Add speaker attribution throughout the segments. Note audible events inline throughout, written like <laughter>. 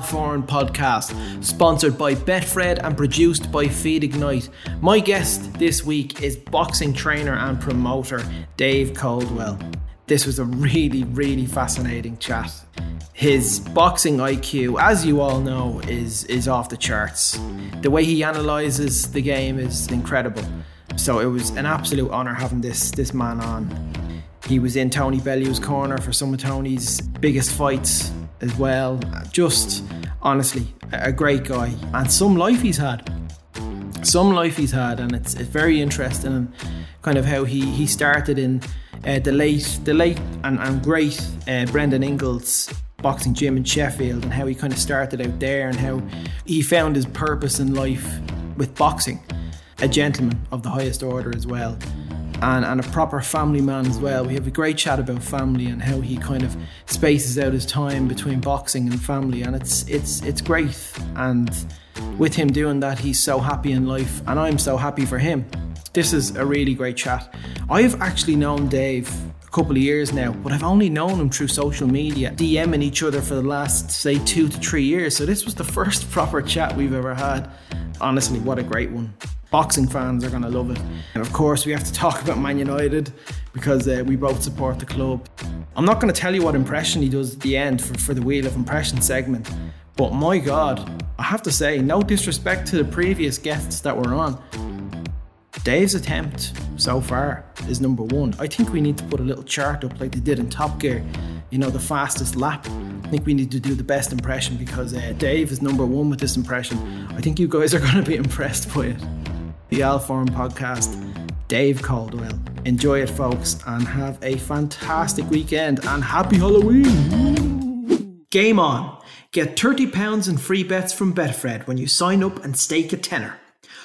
Speaker 1: Foran podcast, sponsored by Betfred and produced by Feed Ignite. My guest this week is boxing trainer and promoter Dave Coldwell. This was a really, really fascinating chat. His boxing IQ, as you all know, is is off the charts. The way he analyzes the game is incredible. So it was an absolute honor having this this man on. He was in Tony Bellew's corner for some of Tony's biggest fights as well. Just honestly, a great guy and some life he's had. Some life he's had, and it's, it's very interesting and kind of how he he started in uh, the late the late and, and great uh, Brendan Ingle's boxing gym in Sheffield and how he kind of started out there and how he found his purpose in life with boxing. A gentleman of the highest order as well. And, and a proper family man as well. We have a great chat about family and how he kind of spaces out his time between boxing and family, and it's it's it's great. And with him doing that, he's so happy in life, and I'm so happy for him. This is a really great chat. I've actually known Dave a couple of years now, but I've only known him through social media, DMing each other for the last, say, two to three years. So this was the <laughs> first proper chat we've ever had. Honestly, what a great one. Boxing fans are going to love it. And of course, we have to <laughs> talk about Man United because uh, we both support the club. I'm not going to tell you what impression he does at the end for, for the Wheel of Impression segment, but my God, I have to say, no disrespect to the previous guests that were on, Dave's attempt so far is number one. I think we need to put a little chart up like they did in Top Gear, you know, the fastest lap. I think we need to do the best impression because uh, Dave is number one with this impression. I think you guys are <laughs> going to be impressed by it. The Al Foran podcast, Dave Coldwell. Enjoy it, folks, and have a fantastic weekend and happy Halloween. Game on. Get £30 in free bets from Betfred when you sign up and stake a tenner.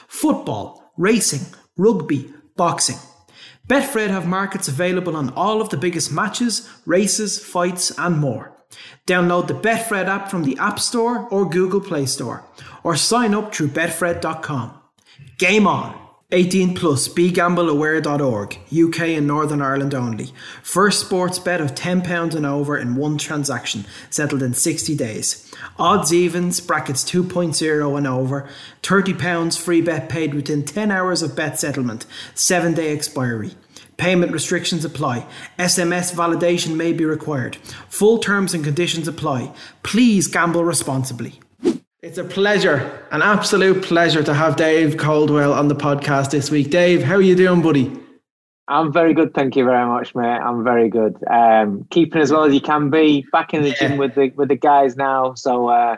Speaker 1: Football, racing, rugby, boxing. Betfred have markets available on all of the biggest matches, races, fights, and more. Download the Betfred app from the App Store or Google Play Store, or sign up through Betfred.com. Game on! 18 plus begambleaware.org, UK and Northern Ireland only. First sports bet of £10 and over in one transaction, settled in 60 days. Odds evens, brackets 2.0 and over, £30 free bet paid within 10 hours of bet settlement, 7 day expiry. Payment restrictions apply. SMS validation may be required. Full terms and conditions apply. Please gamble responsibly. It's a pleasure, an absolute pleasure to have Dave Coldwell on the podcast this week. Dave, how are you doing, buddy?
Speaker 2: I'm very good, thank you very much, mate. I'm very good. Um, keeping as well as you can be. Back in the yeah. gym with the with the guys now, so uh,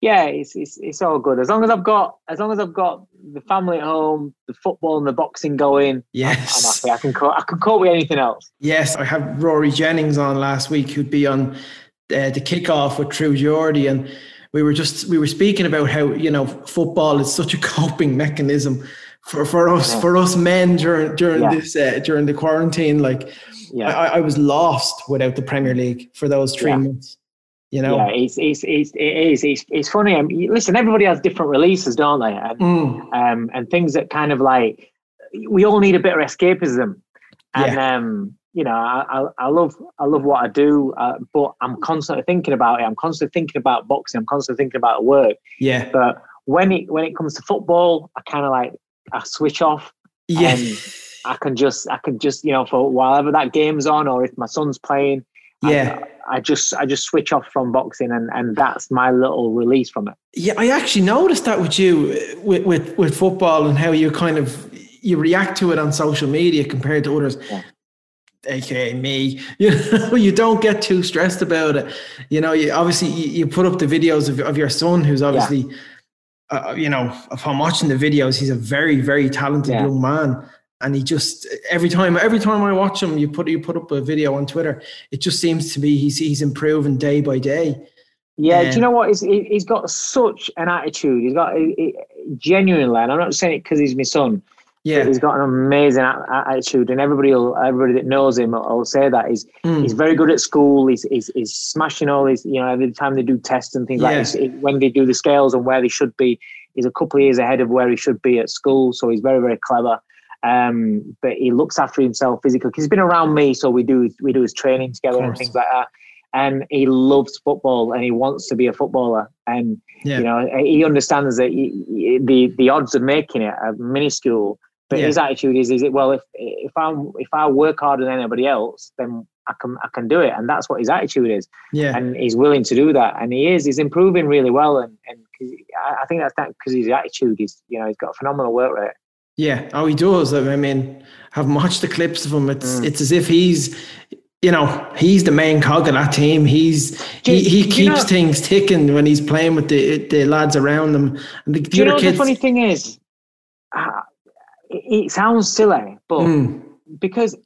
Speaker 2: yeah, it's, it's it's all good. As long as I've got as long as I've got the family at home, the football and the boxing going.
Speaker 1: Yes,
Speaker 2: I'm, I'm happy. I can co- I can cope with anything else.
Speaker 1: Yes, I had Rory Jennings on last week, who'd be on uh, the kickoff with True Geordie and we were just we were speaking about how you know football is such a coping mechanism for, for us yeah. for us men during during yeah. this uh, during the quarantine. Like, yeah. I, I was lost without the Premier League for those three months. You know,
Speaker 2: yeah, it's it's it's it is it's, it's funny. I mean, listen, everybody has different releases, don't they? And mm. um, and things that kind of like we all need a bit of escapism, and um, you know, I, I, love I love what I do, uh, but I'm constantly thinking about it. I'm constantly thinking about boxing. I'm constantly thinking about work.
Speaker 1: Yeah.
Speaker 2: But when it when it comes to football, I kind of like I switch off.
Speaker 1: Yeah.
Speaker 2: I can just I can just you know for whatever that game's on, or if my son's playing.
Speaker 1: Yeah.
Speaker 2: I, I just I just switch off from boxing, and and that's my little release from it.
Speaker 1: Yeah, I actually noticed that with you with with, with football and how you kind of you react to it on social media compared to others. Yeah aka me <laughs> you know you don't get too stressed about it you know you obviously you, you put up the videos of, of your son who's obviously yeah. uh, you know upon watching the videos he's a very very talented yeah. young man and he just every time every time i watch him you put you put up a video on twitter it just seems to be he's he's improving day by day
Speaker 2: yeah, um, do you know what? He's, he's got such an attitude. He's got he, he, genuinely, and I'm not saying it because he's my son,
Speaker 1: yeah,
Speaker 2: he's got an amazing attitude, and everybody, will, everybody that knows him, will, say that he's mm. he's very good at school. He's, he's, he's smashing all his, you know, every time they do tests and things yeah. like this, when they do the scales and where they should be, he's a couple of years ahead of where he should be at school. So he's very very clever. Um, but he looks after himself physically because he's been around me, so we do we do his training together and things like that. and he loves football and he wants to be a footballer. And yeah. you know, he understands that he, the the odds of making it are minuscule. But yeah. his attitude is, is it well if if I if I work harder than anybody else, then I can I can do it, and that's what his attitude is.
Speaker 1: Yeah,
Speaker 2: and he's willing to do that, and he is. He's improving really well, and and I think that's that because his attitude. He's you know he's got a phenomenal work rate.
Speaker 1: Yeah, oh, he does. I mean, have watched the clips of him, it's mm. it's as if he's you know, he's the main cog of that team. He's he, he keeps know, things ticking when he's playing with the the lads around him. And the,
Speaker 2: the you know kids, the funny thing is, it, it, sounds silly, but mm. because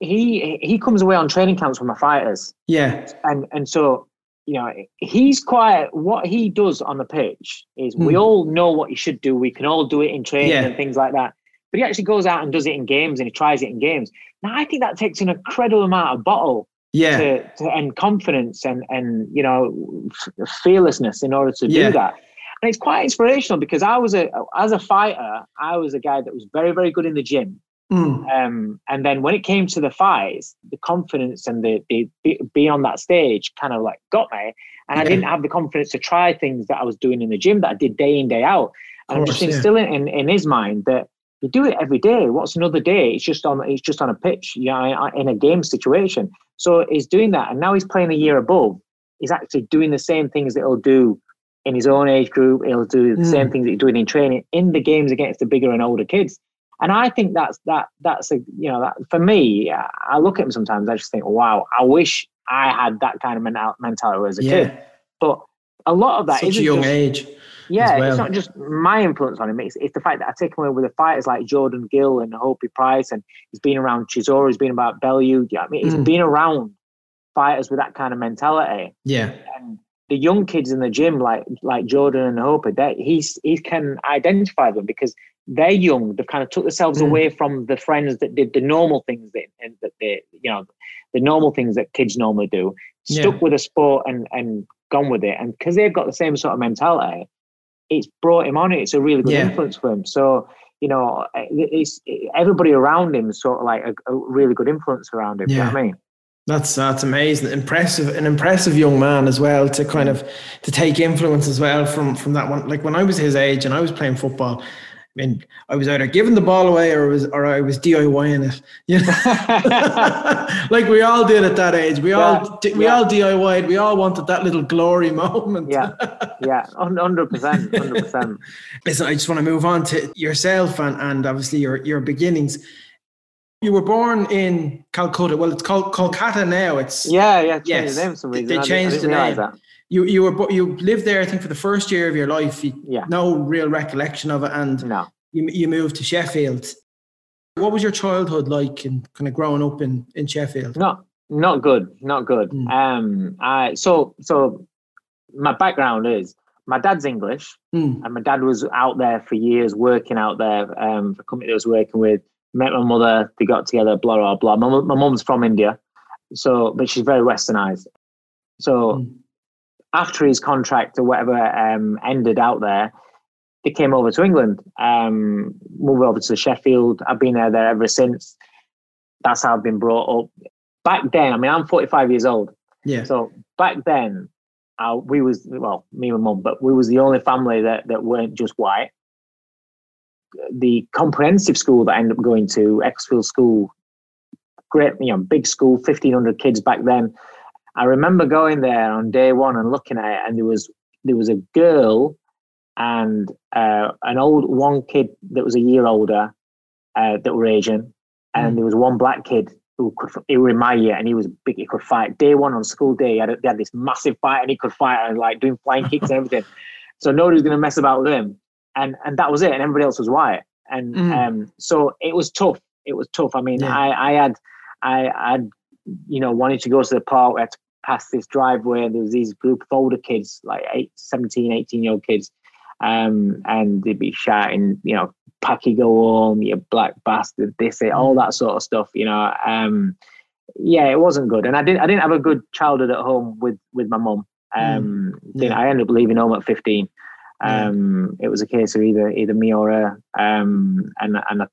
Speaker 2: he he comes away on training camps with my fighters.
Speaker 1: Yeah,
Speaker 2: and and so you know he's quite what he does on the pitch is mm. we hmm. all know what he should do. We can all do it in training yeah. and things like that. But he actually goes out and does it in games and he tries it in games. Now I think that takes an incredible amount of bottle
Speaker 1: yeah
Speaker 2: to, to, and confidence and and you know fearlessness in order to yeah. do that and it's quite inspirational because i was a as a fighter i was a guy that was very very good in the gym
Speaker 1: mm.
Speaker 2: um, and then when it came to the fights the confidence and the, the, being on that stage kind of like got me and yeah. i didn't have the confidence to try things that i was doing in the gym that i did day in day out and course, i'm just instilling yeah. in, in his mind that you do it every day. What's another day? It's just on. It's just on a pitch. Yeah, in a game situation. So he's doing that, and now he's playing a year above. He's actually doing the same things that he'll do in his own age group. He'll do the mm. same things that he's doing in training in the games against the bigger and older kids. And I think that's that. That's a you know that for me. I look at him sometimes. I just think, wow, I wish I had that kind of mentality as a yeah. kid. But a lot of that
Speaker 1: is a young just, age.
Speaker 2: Yeah, well. it's not just my influence on him. It's, it's the fact that I take him away with the fighters like Jordan Gill and Hopey Price, and he's been around Chisora, he's been about Bellew. Yeah, I mean, he's mm. been around fighters with that kind of mentality.
Speaker 1: Yeah.
Speaker 2: And the young kids in the gym, like like Jordan and Hopey, that he's he can identify them because they're young. They've kind of took themselves mm. away from the friends that did the normal things that and that they, you know, the normal things that kids normally do. Stuck yeah. with a sport and and gone with it, and because they've got the same sort of mentality it's brought him on. It's a really good yeah. influence for him. So you know, it's everybody around him is sort of like a, a really good influence around him. Yeah. You know I mean?
Speaker 1: That's that's amazing, impressive, an impressive young man as well to kind of to take influence as well from from that one. Like when I was his age and I was playing football, I mean, I was either giving the ball away or was or I was DIYing it. You know, <laughs> like we all did at that age. We yeah, all we yeah. all DIYed. We all wanted that little glory moment.
Speaker 2: Yeah, yeah, hundred percent, hundred percent. <laughs>
Speaker 1: Listen, I just want to move on to yourself and and obviously your your beginnings. You were born in Calcutta. Well, it's called Kolkata now. It's
Speaker 2: yeah, yeah. Yes, the name for some reason.
Speaker 1: They changed the name. That you you were you lived there I think for the first year of your life. You,
Speaker 2: yeah.
Speaker 1: No real recollection of it, and
Speaker 2: no.
Speaker 1: you you moved to Sheffield. What was your childhood like and kind of growing up in in Sheffield?
Speaker 2: Not not good, not good. Mm. Um, I so so my background is my dad's English,
Speaker 1: mm.
Speaker 2: and my dad was out there for years working out there um, for a company I was working with. Met my mother, they got together, blah blah blah. My my mum's from India, so but she's very westernized. So mm after his contract or whatever um, ended out there, they came over to England, um, moved over to Sheffield. I've been there, there ever since. That's how I've been brought up. Back then, I mean, I'm 45 years old.
Speaker 1: Yeah.
Speaker 2: So back then, uh, we was well, me and mum, but we was the only family that that weren't just white. The comprehensive school that I ended up going to, Ecclesfield School, great, you know, big school, 1,500 kids back then. I remember going there on day one and looking at it, and there was there was a girl and uh, an old one kid that was a year older uh, that were Asian, and mm. there was one black kid who could he was in my year and he was big. He could fight. Day one on school day, he had, they had this massive fight and he could fight and like doing flying kicks and everything. So nobody was going to mess about with him, and and that was it. And everybody else was white, and mm. um, so it was tough. It was tough. I mean, yeah. I I had I had you know wanted to go to the park. We had to past this driveway and there was these group of older kids, like eight, 17, 18 year old kids. Um, and they'd be shouting, you know, Packy go home, you black bastard, this, it, all that sort of stuff, you know. Um, yeah, it wasn't good. And I didn't I didn't have a good childhood at home with with my mum. Um mm, yeah. I ended up leaving home at 15. Um it was a case of either either me or her. Um and and I,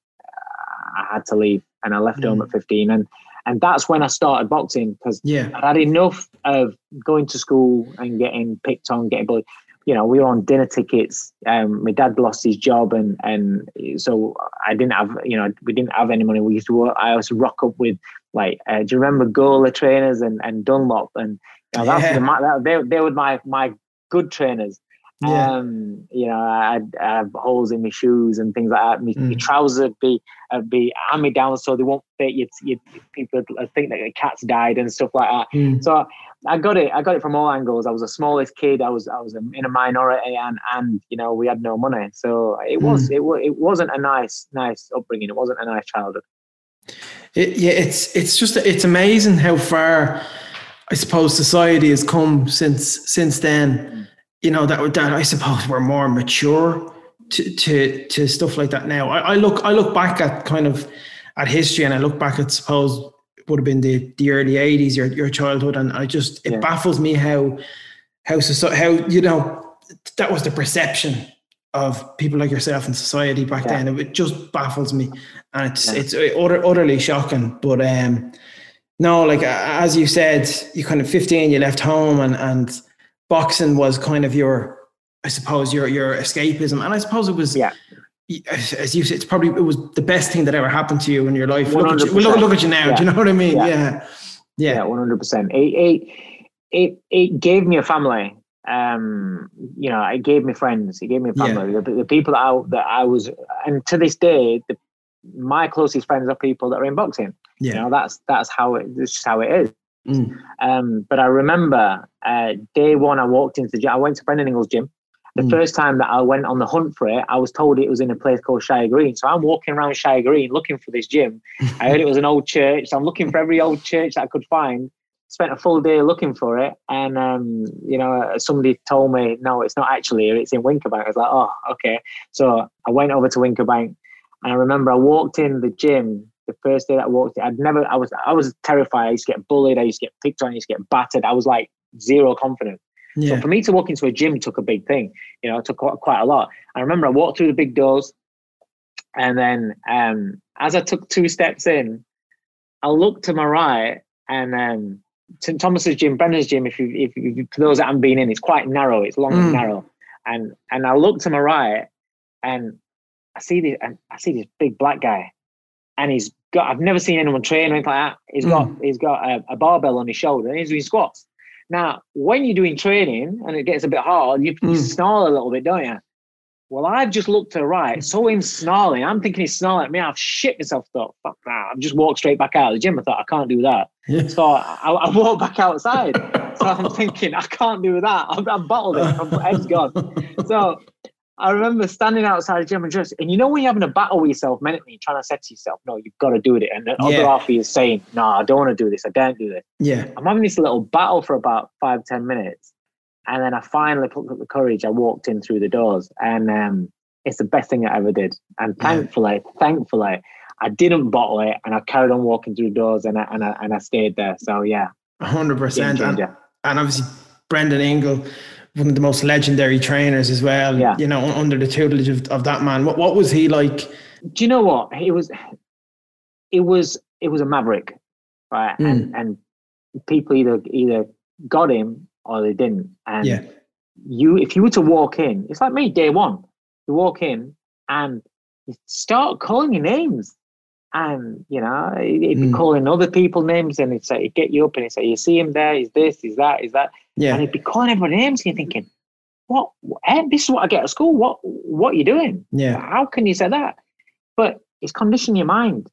Speaker 2: I had to leave and I left mm. home at 15 and and that's when I started boxing because
Speaker 1: yeah.
Speaker 2: I had enough of going to school and getting picked on, getting bullied. You know, we were on dinner tickets. Um, my dad lost his job, and and so I didn't have, you know, we didn't have any money. We used to work. I used to rock up with like, uh, do you remember Gola trainers and and Dunlop and you know,
Speaker 1: Yeah.
Speaker 2: the, that, they they were my my good trainers.
Speaker 1: Yeah.
Speaker 2: Um, you know, I'd, I'd have holes in my shoes and things like that. My, my
Speaker 1: Mm.
Speaker 2: trousers would be uh, be hand me down so they won't fit. You, you people would think that the cat's died and stuff like that.
Speaker 1: Mm.
Speaker 2: So I got it. I got it from all angles. I was the smallest kid. I was I was in a minority, and and you know we had no money. So it was it was it wasn't a nice nice upbringing. It wasn't a nice childhood.
Speaker 1: It, yeah, it's it's just it's amazing how far I suppose society has come since since then. You know that that I suppose we're more mature to to to stuff like that now. I, I look I look back at kind of at history and I look back at suppose would have been the the early eighties, your your childhood, and I just it
Speaker 2: Yeah.
Speaker 1: baffles me how how how you know that was the perception of people like yourself in society back
Speaker 2: Yeah.
Speaker 1: then. It just baffles me, and it's
Speaker 2: Yeah.
Speaker 1: it's utter, utterly shocking. But um, no, like as you said, you kind of fifteen, you left home, and and boxing was kind of your, I suppose your your escapism, and I suppose it was
Speaker 2: Yeah.
Speaker 1: As you said, it's probably it was the best thing that ever happened to you in your life. Look at you, well, look, at you now. Do you know what I mean?
Speaker 2: Yeah.
Speaker 1: Yeah, yeah,
Speaker 2: Yeah, one hundred percent. It it it gave me a family. Um, you know, it gave me friends. It gave me a
Speaker 1: Yeah.
Speaker 2: family. The, the people that I that I was, and to this day, the, my closest friends are people that are in boxing. You
Speaker 1: yeah.
Speaker 2: know, that's that's how it. That's just how it is.
Speaker 1: Mm.
Speaker 2: Um, but I remember uh, day one, I walked into the gym. I went to Brendan Ingle's gym. The
Speaker 1: Mm.
Speaker 2: first time that I went on the hunt for it, I was told it was in a place called Shire Green. So I'm walking around Shire Green looking for this gym. <laughs> I heard it was an old church. So I'm looking for every old church that I could find. Spent a full day looking for it. And, um, you know, somebody told me, no, it's not actually here. It's in Wincobank. I was like, oh, okay. So I went over to Wincobank. And I remember I walked in the gym the first day that I walked in. I'd never, I was, I was terrified. I used to get bullied. I used to get picked on. I used to get battered. I was like zero confidence. So for me to walk into a gym took a big thing. You know, it took quite, quite a lot. I remember I walked through the big doors, and then um, as I took two steps in, I looked to my right, and um, St Thomas's gym, Brendan's gym. If you, if you, for those that haven't been in, it's quite narrow. It's long
Speaker 1: Mm.
Speaker 2: and narrow, and and I looked to my right, and I see this, and I see this big black guy, and he's got. I've never seen anyone train or anything like that. He's got he's got a, a barbell on his shoulder, and he's doing squats. Now, when you're doing training and it gets a bit hard, you, you
Speaker 1: Mm.
Speaker 2: snarl a little bit, don't you? Well, I've just looked to the right, saw him snarling. I'm thinking he's snarling at me. I've shit myself. Thought, fuck that. I've just walked straight back out of the gym. I thought I can't do that.
Speaker 1: Yeah.
Speaker 2: So I, I walked back outside. so I'm thinking I can't do that. I'm, I'm bottled it. My head's gone. So I remember standing outside the gym and just, and you know when you're having a battle with yourself mentally, trying to say to yourself, "No, you've got to do it," and the
Speaker 1: Yeah.
Speaker 2: other half of you is saying, "No, I don't want to do this. I don't do this."
Speaker 1: yeah.
Speaker 2: I'm having this little battle for about five, ten minutes. And then I finally put up the courage. I walked in through the doors and um, it's the best thing I ever did. And
Speaker 1: Yeah.
Speaker 2: thankfully, thankfully, I didn't bottle it and I carried on walking through the doors and I, and I, and I stayed there. So yeah,
Speaker 1: 100%. And, and obviously Brendan Ingle, one of the most legendary trainers as well.
Speaker 2: Yeah.
Speaker 1: You know, under the tutelage of, of that man. What what was he like?
Speaker 2: Do you know what? It was, it was, it was a maverick, right?
Speaker 1: Mm.
Speaker 2: And, and people either, either got him or they didn't. And
Speaker 1: Yeah.
Speaker 2: you if you were to walk in, it's like me, day one. You walk in and you start calling your names. And you know, he'd be
Speaker 1: Mm.
Speaker 2: calling other people names and it's like it'd get you up and it's like you see him there, he's this, he's that, he's that.
Speaker 1: Yeah.
Speaker 2: And he'd be calling everyone names and you're thinking, What eh, this is what I get at school. What what are you doing?
Speaker 1: Yeah.
Speaker 2: How can you say that? But it's conditioning your mind.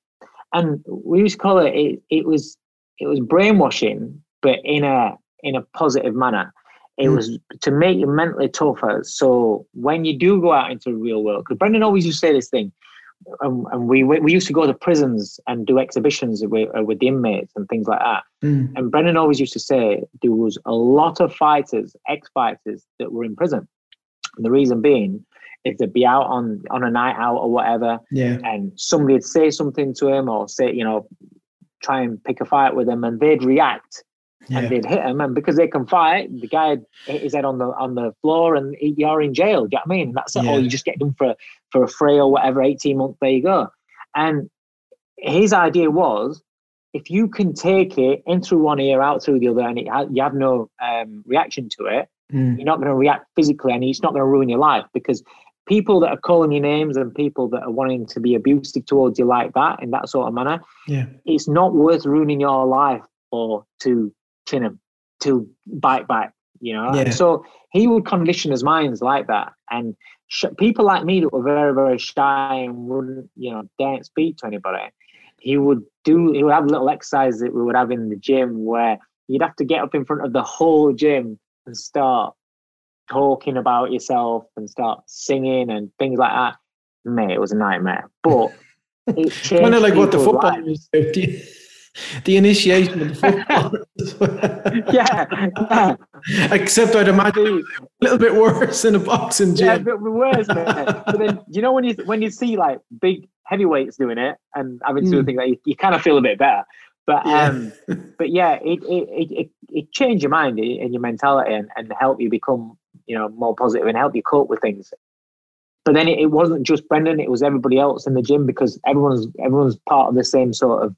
Speaker 2: And we used to call it, it it was it was brainwashing, but in a in a positive manner. It
Speaker 1: Mm.
Speaker 2: was to make you mentally tougher. So when you do go out into the real world, because Brendan always used to say this thing, um, and we we we used to go to prisons and do exhibitions with uh, with the inmates and things like that.
Speaker 1: Mm.
Speaker 2: And Brendan always used to say there was a lot of fighters, ex-fighters, that were in prison. And the reason being is they'd be out on on a night out or whatever,
Speaker 1: Yeah.
Speaker 2: and somebody would say something to him or say, you know, try and pick a fight with him, and they'd react
Speaker 1: Yeah.
Speaker 2: and they'd hit him, and because they can fight, the guy hit his head on the on the floor, and he- you're in jail. Do you know what I mean? And that's it.
Speaker 1: Yeah.
Speaker 2: Or you just get done for for a fray or whatever, eighteen months. There you go. And his idea was if you can take it in through one ear, out through the other, and it, you have no um, reaction to it, mm. you're not going to react physically, and it's not going to ruin your life because people that are calling you names and people that are wanting to be abusive towards you like that in that sort of manner,
Speaker 1: yeah,
Speaker 2: it's not worth ruining your life or to chin him, to bite back, you know. Yeah. so he would condition his minds like that, and sh- people like me that were very very shy and wouldn't, you know, dare speak to anybody he would do he would have little exercises that we would have in the gym where you'd have to get up in front of the whole gym and start talking about yourself and start singing and things like that. Mate, it was a nightmare. But <laughs>
Speaker 1: kind of like what the football is. <laughs> <laughs> The initiation of the football. <laughs>
Speaker 2: yeah, yeah,
Speaker 1: Except I'd imagine a little bit worse in a boxing gym.
Speaker 2: Yeah, a bit worse, man. but then you know when you when you see like big heavyweights doing it and having to mm. do hmm. things like you, you kind of feel a bit better. But yeah. um, <laughs> but yeah, it it it it changed your mind and your mentality and, and help you become you know more positive and help you cope with things. But then it, it wasn't just Brendan; it was everybody else in the gym because everyone's everyone's part of the same sort of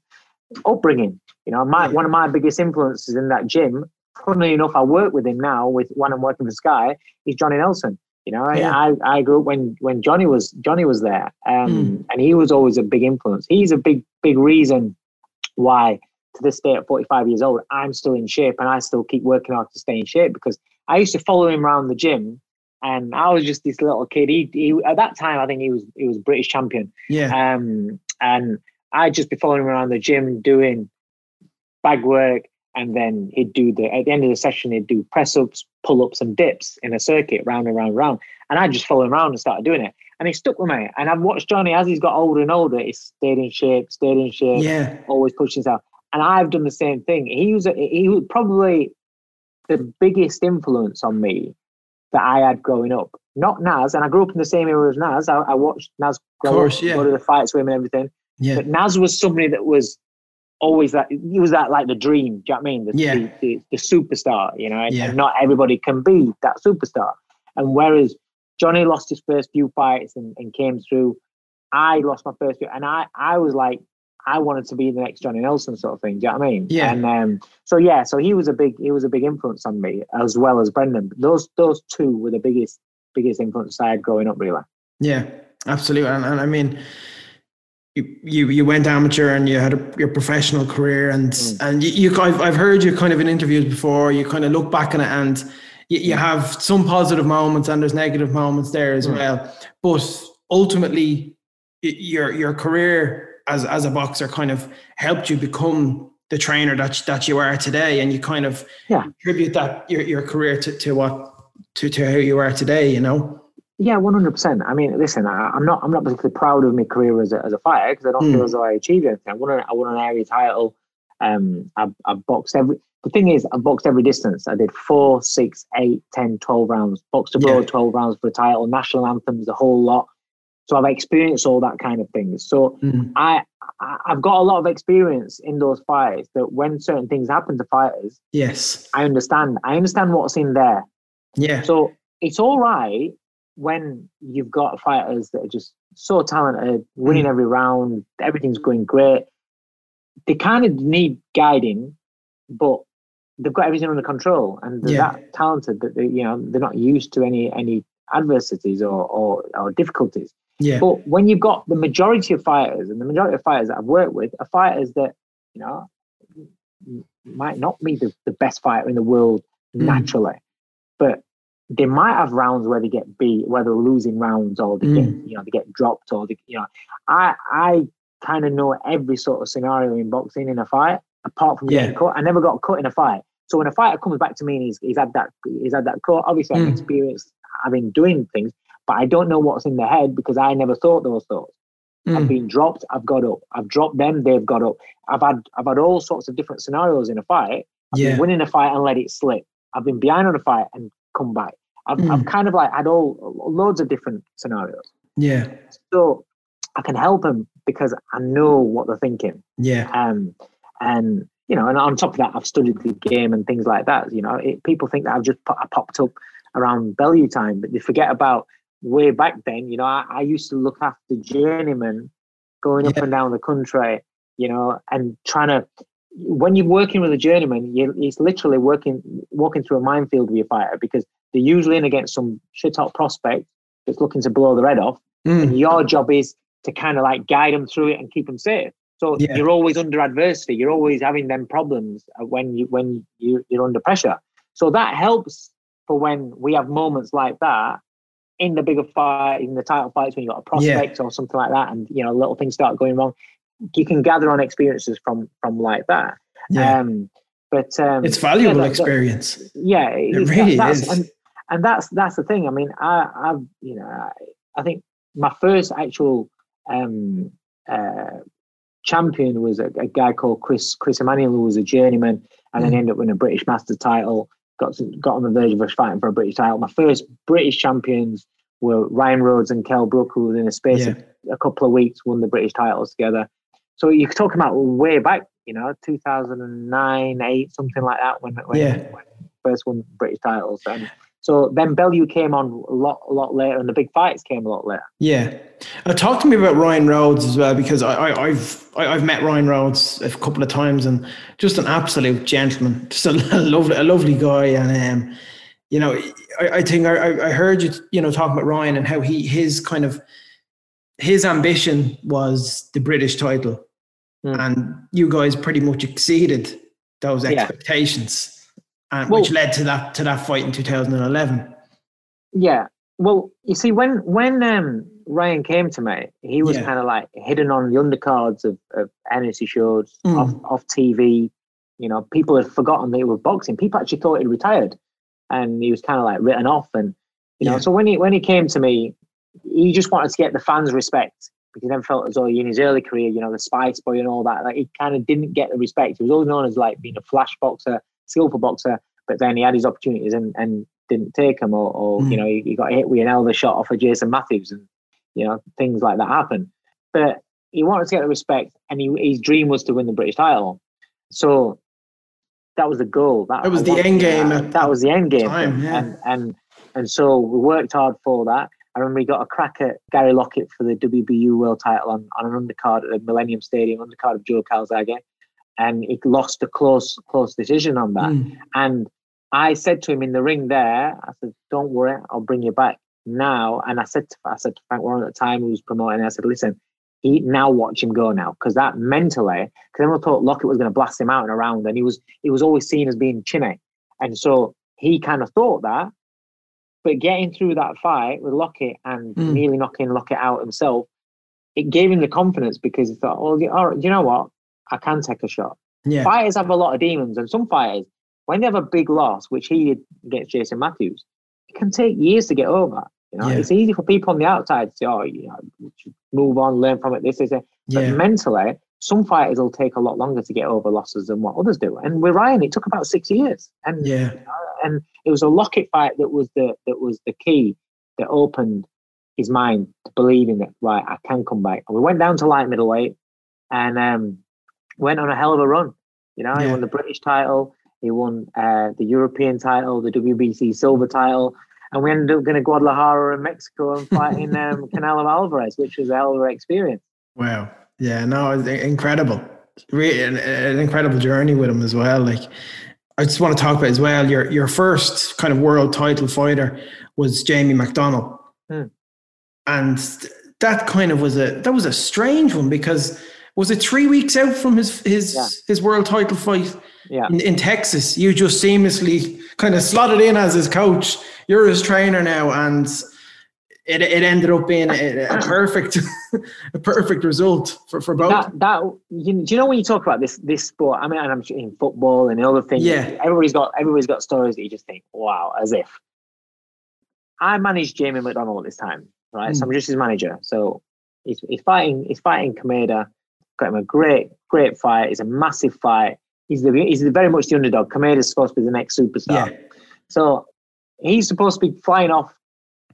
Speaker 2: upbringing. You know, my one of my biggest influences in that gym. Funnily enough, I work with him now. With when I'm working for Sky, is Johnny Nelson. You know, yeah. I, I grew up when when Johnny was Johnny was there, um, mm. and he was always a big influence. He's a big big reason why to this day at 45 years old I'm still in shape and I still keep working hard to stay in shape because I used to follow him around the gym and I was just this little kid. He, he at that time I think he was he was British champion.
Speaker 1: Yeah.
Speaker 2: Um, and I'd just be following him around the gym doing bag work, and then he'd do the at the end of the session he'd do press ups, pull ups, and dips in a circuit round and round and round. And I'd just follow him around and started doing it. And he stuck with me. And I've watched Johnny as he's got older and older. He stayed in shape, stayed in shape,
Speaker 1: yeah,
Speaker 2: always pushing himself. And I've done the same thing. He was a, he was probably the biggest influence on me that I had growing up. Not Naz, and I grew up in the same era as Naz. I, I watched Naz
Speaker 1: grow course, up, yeah.
Speaker 2: go to the fights with him and everything.
Speaker 1: Yeah.
Speaker 2: But Naz was somebody that was always that he was that like the dream. Do you know what I mean? The,
Speaker 1: yeah.
Speaker 2: the, the, the superstar, you know, and,
Speaker 1: yeah.
Speaker 2: and, not everybody can be that superstar. And whereas Johnny lost his first few fights and, and came through, I lost my first few, and I I was like I wanted to be the next Johnny Nelson sort of thing. Do you know what I mean?
Speaker 1: Yeah.
Speaker 2: And um, so yeah, so he was a big he was a big influence on me as well as Brendan. Those those two were the biggest biggest influence I had growing up, really.
Speaker 1: Yeah, absolutely. And, and I mean, you, you you went amateur and you had a, your professional career and mm. and you, you I've, I've heard you kind of in interviews before you kind of look back on it and you, you have some positive moments and there's negative moments there as mm. well but ultimately your your career as as a boxer kind of helped you become the trainer that that you are today and you kind of
Speaker 2: yeah.
Speaker 1: attribute that your, your career to, to what to, to how you are today you know
Speaker 2: yeah, one hundred percent. I mean, listen, I, am not I'm not particularly proud of my career as a, as a fighter because I don't mm. feel as though I achieved anything. I won an, I won an area title. Um, I, I boxed every. The thing is, I boxed every distance. I did four, six, eight, 10, 12 rounds. Boxed abroad, yeah. twelve rounds for a title. National anthems, the whole lot. So I've experienced all that kind of things. So mm. I, I I've got a lot of experience in those fights. That when certain things happen to fighters,
Speaker 1: yes,
Speaker 2: I understand. I understand what's in there.
Speaker 1: Yeah.
Speaker 2: So it's all right when you've got fighters that are just so talented, winning mm. every round, everything's going great, they kind of need guiding, but they've got everything under control and they're yeah. that talented that they, you know they're not used to any any adversities or, or or difficulties.
Speaker 1: Yeah.
Speaker 2: But when you've got the majority of fighters and the majority of fighters that I've worked with are fighters that you know might not be the, the best fighter in the world mm. naturally, but they might have rounds where they get beat, where they're losing rounds or they mm. get, you know, they get dropped or they, you know, I I kind of know every sort of scenario in boxing in a fight, apart from yeah. getting cut. I never got cut in a fight. So when a fighter comes back to me and he's, he's had that he's had that cut, obviously mm. I've experienced having doing things, but I don't know what's in their head because I never thought those thoughts. Mm. I've been dropped, I've got up. I've dropped them, they've got up. I've had I've had all sorts of different scenarios in a fight. I've yeah. been winning a fight and let it slip. I've been behind on a fight and come back. I've, mm. I've kind of like had all loads of different scenarios.
Speaker 1: Yeah.
Speaker 2: So I can help them because I know what they're thinking.
Speaker 1: Yeah.
Speaker 2: Um, and you know, and on top of that, I've studied the game and things like that. You know, it, people think that I've just I popped up around Bellew time, but they forget about way back then. You know, I, I used to look after journeymen going up and down the country you know, and trying to when you're working with a journeyman, you, it's literally working walking through a minefield with your fighter because they're usually in against some shit hot prospect that's looking to blow the red off. Mm. And your job is to kind of like guide them through it and keep them safe. So yeah. you're always under adversity. You're always having them problems when you when you, you're under pressure. So that helps for when we have moments like that in the bigger fight, in the title fights when you've got a prospect yeah. or something like that, and you know little things start going wrong. You can gather on experiences from from like that. Yeah. Um, but um,
Speaker 1: it's valuable yeah, that, experience.
Speaker 2: That, yeah,
Speaker 1: it really
Speaker 2: that,
Speaker 1: is.
Speaker 2: And, and that's that's the thing. I mean, I, I've you know, I, think my first actual um, uh, champion was a, a, guy called Chris Chris Emmanuel, who was a journeyman, and mm. then ended up winning a British Master title. Got to, got on the verge of us fighting for a British title. My first British champions were Ryan Rhodes and Kel Brook, who within a space yeah. of a couple of weeks won the British titles together. So you're talking about way back, you know, 2009, eight, something like that, when when, yeah. when first won British titles. And so then Bellew came on a lot, a lot later, and the big fights came a lot later.
Speaker 1: Yeah, uh, talk to me about Ryan Rhodes as well because I, I, have I've met Ryan Rhodes a couple of times and just an absolute gentleman, <laughs> just a lovely, a lovely guy, and um, you know, I, I think I, I heard you, you know, talking about Ryan and how he his kind of his ambition was the British title, mm. and you guys pretty much exceeded those expectations. Yeah and well, which led to that to that fight in 2011.
Speaker 2: Yeah. Well, you see, when when um, Ryan came to me, he was yeah. kind of like hidden on the undercards of, of NSC shows, mm. off, off TV. You know, people had forgotten that he was boxing. People actually thought he'd retired, and he was kind of like written off. And you know, so when he when he came to me, he just wanted to get the fans' respect because he never felt as though in his early career, you know, the Spice Boy and all that, like he kind of didn't get the respect. He was always known as like being a flash boxer, skillful boxer, but then he had his opportunities and, and didn't take them, or, or mm. you know, he, he, got hit with an elbow shot off of Jason Matthews, and you know, things like that happen. But he wanted to get the respect, and he, his dream was to win the British title. So that was the goal. That,
Speaker 1: that was the end game.
Speaker 2: That, that was the end game, time, yeah. and and and so we worked hard for that. I remember he got a crack at Gary Lockett for the WBU world title on, on an undercard at the Millennium Stadium, undercard of Joe Calzaghe and he lost a close close decision on that. Mm. And I said to him in the ring there, I said, "Don't worry, I'll bring you back now." And I said, to, I said to Frank Warren at the time, who was promoting, I said, "Listen, he now watch him go now, because that mentally, because everyone thought Lockett was going to blast him out in a round, and he was he was always seen as being chinny, and so he kind of thought that." But getting through that fight with Lockett and mm. nearly knocking Lockett out himself, it gave him the confidence because he thought, "Oh, all right, you know what? I can take a shot. Yeah. Fighters have a lot of demons, and some fighters, when they have a big loss, which he did against Jason Matthews, it can take years to get over. You know, yeah. it's easy for people on the outside to say, "Oh, you know, move on, learn from it." This is it. But mentally, some fighters will take a lot longer to get over losses than what others do. And with Ryan, it took about six years. And
Speaker 1: yeah,
Speaker 2: and it was a Lockett fight that was the that was the key that opened his mind to believing that right, I can come back. And we went down to light middleweight, and um, went on a hell of a run. You know, yeah. he won the British title, he won uh, the European title, the WBC silver title, and we ended up going to Guadalajara in Mexico and fighting um, <laughs> Canelo Alvarez, which was a hell of an experience.
Speaker 1: Wow. Yeah, no, incredible. Really, an, an incredible journey with him as well. Like, I just want to talk about as well. Your your first kind of world title fighter was Jamie McDonnell, hmm. and that kind of was a that was a strange one because was it three weeks out from his his yeah. his world title fight
Speaker 2: yeah.
Speaker 1: in, in, Texas? You just seamlessly kind of slotted in as his coach. You're his trainer now, and it, it ended up being a, a perfect <laughs> a perfect result for, for both.
Speaker 2: That, that you, do you know when you talk about this this sport? I mean, I'm in football and other things.
Speaker 1: Yeah,
Speaker 2: everybody's got everybody's got stories that you just think, wow, as if. I managed Jamie McDonnell at this time, right? Mm. So I'm just his manager. So he's, he's fighting he's fighting Kameda got him a great, great fight. It's a massive fight. He's the he's very much the underdog. Kameda's supposed to be the next superstar. Yeah. So he's supposed to be flying off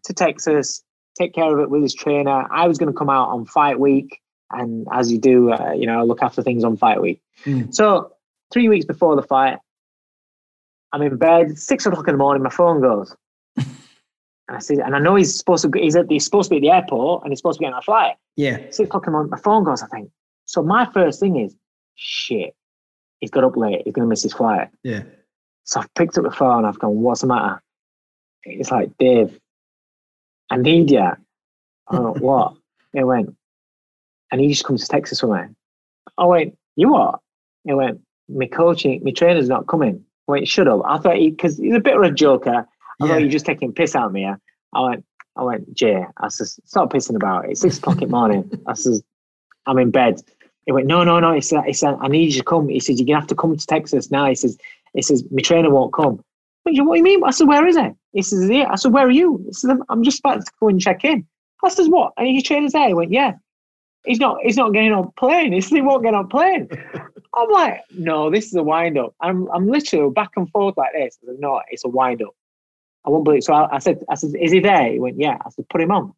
Speaker 2: to Texas, take care of it with his trainer. I was going to come out on fight week, and as you do, uh, you know, look after things on fight week. Mm. So three weeks before the fight, I'm in bed. Six o'clock in the morning, my phone goes. <laughs> and I see, and I know he's supposed to. He's, at, he's supposed to be at the airport, and he's supposed to be on a flight.
Speaker 1: Yeah.
Speaker 2: Six o'clock in the morning, my phone goes. I think So my first thing is, shit, he's got up late. He's going to miss his flight.
Speaker 1: Yeah.
Speaker 2: So I've picked up the phone. I've gone, what's the matter? It's like, Dave, I need you. I went, <laughs> what? He went, I need you to come to Texas with me. I went, you what? He went, my coaching, my trainer's not coming. I went, shut up. I thought he, because he's a bit of a joker. I yeah. thought you're just taking piss out of me. I went, I went, Jay, I said, stop pissing about. It's six o'clock in the morning. <laughs> I said, I'm in bed. He went, no, no, no. He said, he said, I need you to come. He said, you're gonna have to come to Texas now. He says, he says, my trainer won't come. What do you mean? I said, where is he? He says, yeah. I said, where are you? He said, I'm just about to go and check in. I says, what? And your trainer's there. He went, yeah. He's not. He's not getting on plane. He said <laughs> he won't get on plane. I'm like, no, this is a wind up. I'm I'm literally back and forth like this. I said, no, it's a wind up. I won't believe. So I, I, said, I said, is he there? He went, yeah. I said, put him on.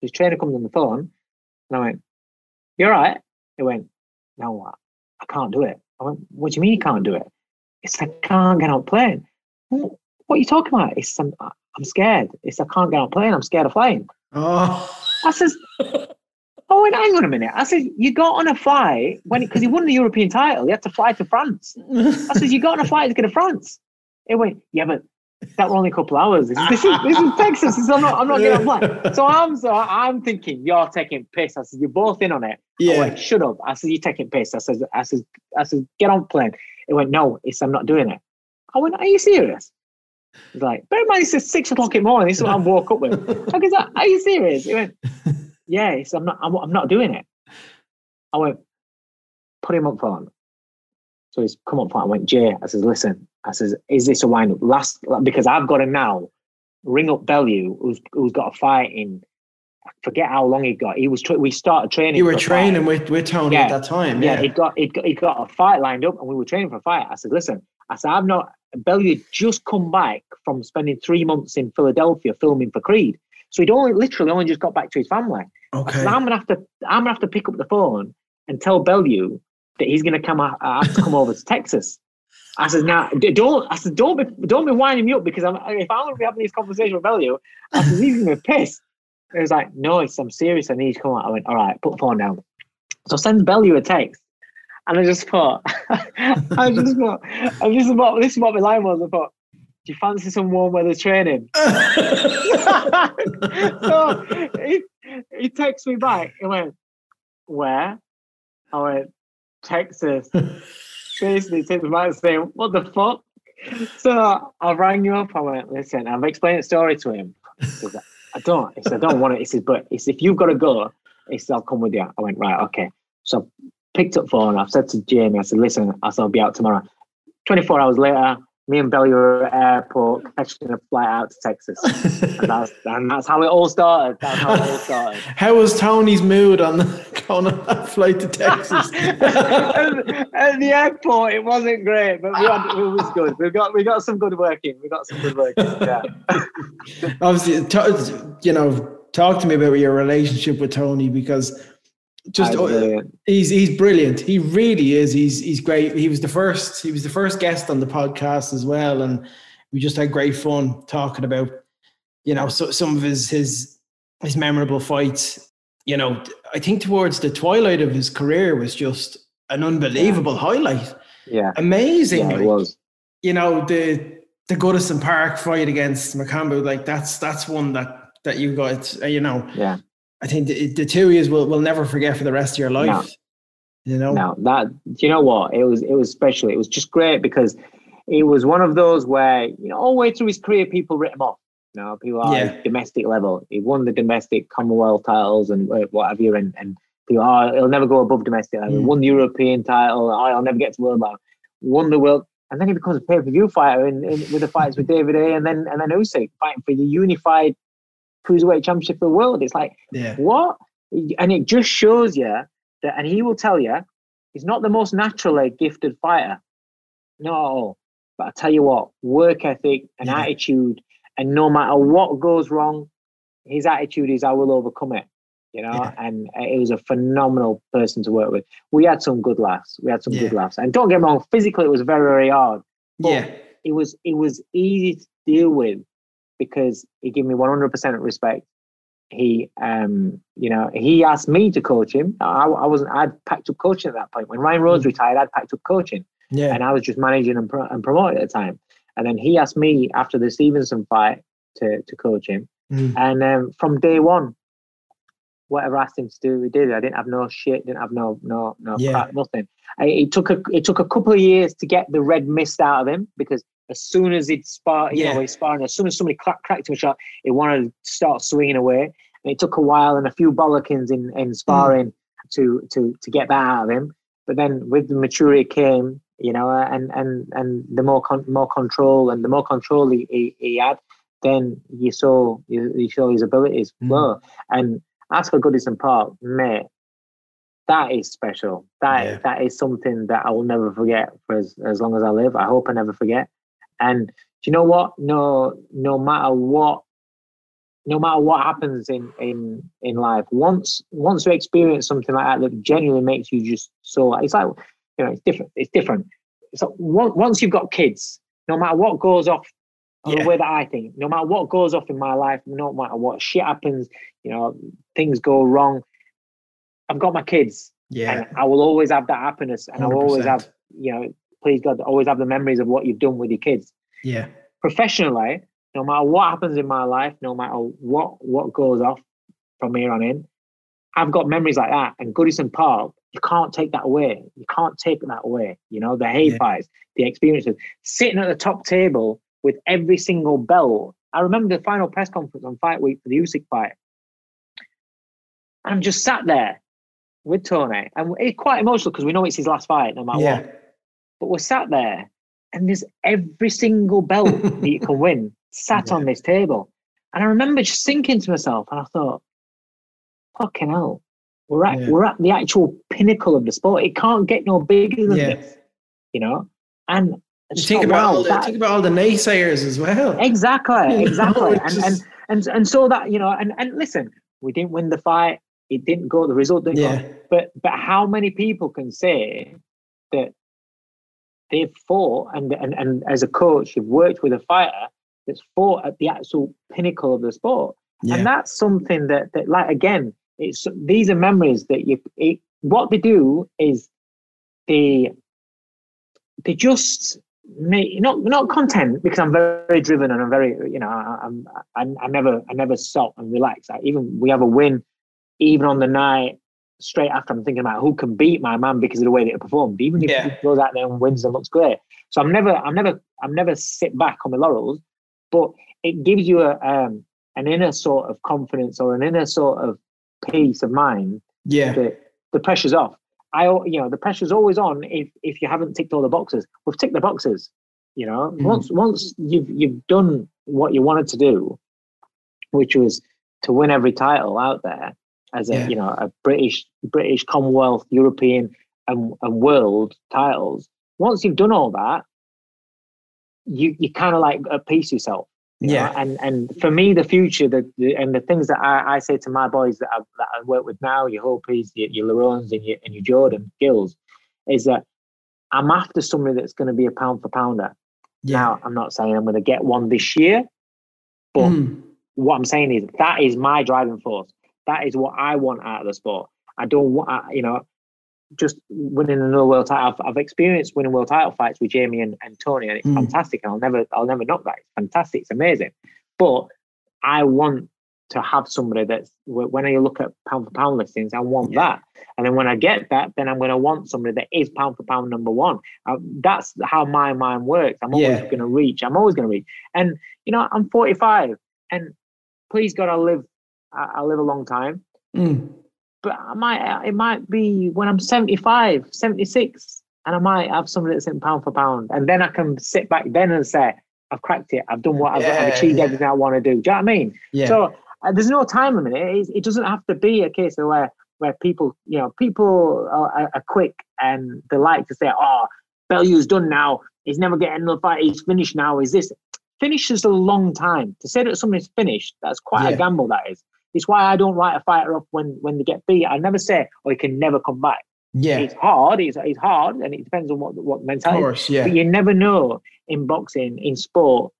Speaker 2: His trainer comes on the phone, and I went, you're right. He went, no, what? I can't do it. I went, what do you mean you can't do it? It's I can't get on plane. What are you talking about? It's I'm, I'm scared. It's I can't get on a plane. I'm scared of flying.
Speaker 1: Oh.
Speaker 2: I says, <laughs> oh, wait, hang on a minute. I said, you got on a flight when because he won the European title. He had to fly to France. I said, you got on a flight to get to France. He went, yeah, but that were only a couple hours. This, this, is, this is Texas. This is, I'm not, I'm not getting on So I'm so I'm thinking you're taking piss. I said, you're both in on it.
Speaker 1: Yeah.
Speaker 2: I went, shut up. I said, you're taking piss. I said, I said, I said, get on plane. It went, no, it's I'm not doing it. I went, are you serious? He's like, bear in mind, it's six o'clock in the morning. This is what I woke up with. <laughs> I goes, are you serious? He went, yeah, it's, I'm not, I'm, I'm not doing it. I went, put him on phone. So he's come up front. I went, Jay, I says, listen, I says, is this a wind up? Last, because I've got to now ring up Bellew, who's, who's got a fight in, I forget how long he got. He was, tra- we started training.
Speaker 1: You were training with, with Tony yeah. at that time.
Speaker 2: Yeah. yeah. He got, he got, he got a fight lined up and we were training for a fight. I said, listen, I said, I've not, Bellew just come back from spending three months in Philadelphia filming for Creed. So he'd only literally only just got back to his family.
Speaker 1: Okay.
Speaker 2: Said, I'm gonna have to I'm gonna have to pick up the phone and tell Bellew that he's gonna come. I uh, have to come over to Texas. I said, "Now, don't." I said, "Don't be, don't be winding me up because I'm, if I'm to be having this conversation with Bellew, I said he's to be pissed." He was like, "No, it's, I'm serious. I need to come out." I went, "All right, put the phone down." So I send Bellew a text, and I just thought, <laughs> I just thought, I just thought, this is what my line was. I thought, "Do you fancy some warm weather training?" <laughs> <laughs> so he, he texts me back. He went, "Where?" I went, "Texas." basically takes me back saying, What the fuck? So I rang you up. I went, Listen, I've explained the story to him. Said, I don't. He said, I don't want it. He said, But he said, if you've got to go, he said, I'll come with you. I went, Right, okay. So picked up phone. I've said to Jamie, I said, Listen, I said, I'll be out tomorrow. 24 hours later, me and Bellew were at airport catching a flight out to Texas. <laughs> and, that's, and that's how it all started. That's how it all started. <laughs>
Speaker 1: how was Tony's mood on, the, on that flight to Texas? <laughs>
Speaker 2: at, the airport, it wasn't great, but we had, it was good. We got we got some good working. We got some good working. Yeah.
Speaker 1: Obviously, you know, talk to me about your relationship with Tony because just uh, he's he's brilliant. He really is. He's he's great. He was the first. He was the first guest on the podcast as well, and we just had great fun talking about you know so, some of his his his memorable fights. You know, I think towards the twilight of his career was just an unbelievable
Speaker 2: yeah.
Speaker 1: highlight.
Speaker 2: Yeah,
Speaker 1: amazing.
Speaker 2: Yeah, it was.
Speaker 1: You know the the Goodison Park fight against Makabu, like that's that's one that that you got. You know,
Speaker 2: yeah
Speaker 1: I think the, the two years will will never forget for the rest of your life.
Speaker 2: No.
Speaker 1: You know,
Speaker 2: no, that you know what it was. It was special. It was just great because it was one of those where you know all the way through his career, people written him off. You know, people are yeah. domestic level. He won the domestic Commonwealth titles and what have you, and and people are oh, he'll never go above domestic level. Mm. Won the European title. Oh, I'll never get to world level. Won the world, and then he becomes a pay per view fighter in, in, with the fights with David Haye and then and then Usyk fighting for the unified cruiserweight championship of the world. It's like,
Speaker 1: yeah.
Speaker 2: what? And it just shows you that, and he will tell you, he's not the most naturally gifted fighter. No, but I tell you what, work ethic and yeah. attitude, and no matter what goes wrong, his attitude is, I will overcome it. You know, yeah. and it was a phenomenal person to work with. We had some good laughs. We had some good laughs, and don't get me wrong. Physically, it was very, very hard.
Speaker 1: yeah,
Speaker 2: it was it was easy to deal with because he gave me 100% respect. he, um, you know, he asked me to coach him. I, I wasn't. I'd packed up coaching at that point. When Ryan Rhodes mm. retired, I'd packed up coaching. Yeah. And I was just managing and, pro- and promoting at the time. And then he asked me after the Stevenson fight to to coach him. Mm. And um, from day one, whatever I asked him to do, he did. I didn't have no shit, didn't have no no no yeah. crap, nothing. I, it took a it took a couple of years to get the red mist out of him because as soon as he'd spar, you yeah. know, he's sparring, as soon as somebody cracked, cracked him a shot, he wanted to start swinging away. And it took a while and a few bollockins in, in sparring mm. to to to get that out of him. But then with the maturity came, you know, and and and the more con- more control and the more control he, he, he had, then you saw you, you saw his abilities mm. And as for Goodison Park, mate, that is special. That yeah. that is something that I will never forget for as, as long as I live. I hope I never forget. And do you know what? No, no matter what, no matter what happens in in in life, once once you experience something like that that genuinely makes you just so it's like you know it's different. It's different. So once you've got kids, no matter what goes off yeah. the way that I think, no matter what goes off in my life, no matter what shit happens, you know, things go wrong. I've got my kids.
Speaker 1: Yeah.
Speaker 2: And I will always have that happiness and 100%. I'll always have, you know, please God, always have the memories of what you've done with your kids.
Speaker 1: Yeah.
Speaker 2: Professionally, no matter what happens in my life, no matter what what goes off from here on in, I've got memories like that. And Goodison Park, you can't take that away. You can't take that away. You know, the Haye yeah. fights, the experiences, sitting at the top table with every single belt. I remember the final press conference on fight week for the Usyk fight. And I'm just sat there with Tony, and it's quite emotional because we know it's his last fight, no matter yeah. what. But we're sat there, and there's every single belt that you can win <laughs> sat yeah. on this table. And I remember just thinking to myself, and I thought, fucking hell, we're at yeah. we're at the actual pinnacle of the sport. It can't get no bigger than yeah. this, you know. And
Speaker 1: think about wow, all the, that, think about all the naysayers as well.
Speaker 2: Exactly, <laughs> exactly. and, just... and and and so that you know, and and listen, we didn't win the fight. It didn't go. The result didn't yeah. go. But but how many people can say that they've fought and and and as a coach, you've worked with a fighter that's fought at the actual pinnacle of the sport, yeah. and that's something that that like again, it's these are memories that you. It, what they do is they they just make not not content because I'm very, very driven and I'm very you know I, I'm I, I never I never stop and relax. I, even we have a win, even on the night straight after I'm thinking about who can beat my man because of the way that he performed. Even if yeah. he goes out there and wins and looks great. So I'm never I'm never I'm never sit back on my laurels, but it gives you a um, an inner sort of confidence or an inner sort of peace of mind.
Speaker 1: Yeah,
Speaker 2: that the pressure's off. I, you know, the pressure's always on if if you haven't ticked all the boxes. We've ticked the boxes. You know, mm. once once you've you've done what you wanted to do, which was to win every title out there as a yeah. you know a British British Commonwealth, European, and, and world titles. Once you've done all that, you you kind of like appease yourself
Speaker 1: yeah.
Speaker 2: Know? And and for me, the future, the and the things that I, I say to my boys that I, that I work with now, your Hopeys, your, your Lerrones, and your and your Jordan Gills, is that I'm after somebody that's going to be a pound for pounder. Yeah. Now, I'm not saying I'm going to get one this year, but mm. what I'm saying is that is my driving force. That is what I want out of the sport. I don't want, you know, just winning another world title. I've, I've, experienced winning world title fights with Jamie and, and Tony, and it's mm. fantastic. And I'll never, I'll never knock that. It's fantastic. It's amazing. But I want to have somebody that's when I look at pound for pound listings, I want yeah. that. And then when I get that, then I'm going to want somebody that is pound for pound number one. Uh, that's how my mind works. I'm always yeah. going to reach. I'm always going to reach. And you know, I'm 45, and please God, I live, I, I live a long time.
Speaker 1: Mm
Speaker 2: but I might it might be when I'm 75, 76, and I might have somebody that's in pound for pound, and then I can sit back then and say, I've cracked it. I've done what I've, yeah, I've achieved yeah. everything I want to do. Do you know what I mean?
Speaker 1: Yeah.
Speaker 2: So uh, there's no time limit. It, it doesn't have to be a case of where where people, you know, people are, are quick and they like to say, "Oh, Bellew's done now. He's never getting another fight. He's finished now. Is this?" Finish is a long time. To say that somebody's finished, that's quite yeah. a gamble. That is. It's why I don't write a fighter off when when they get beat. I never say, "Oh, he can never come back."
Speaker 1: Yeah,
Speaker 2: it's hard. It's, it's hard, and it depends on what what mentality.
Speaker 1: Of course, yeah.
Speaker 2: But you never know in boxing, in sport,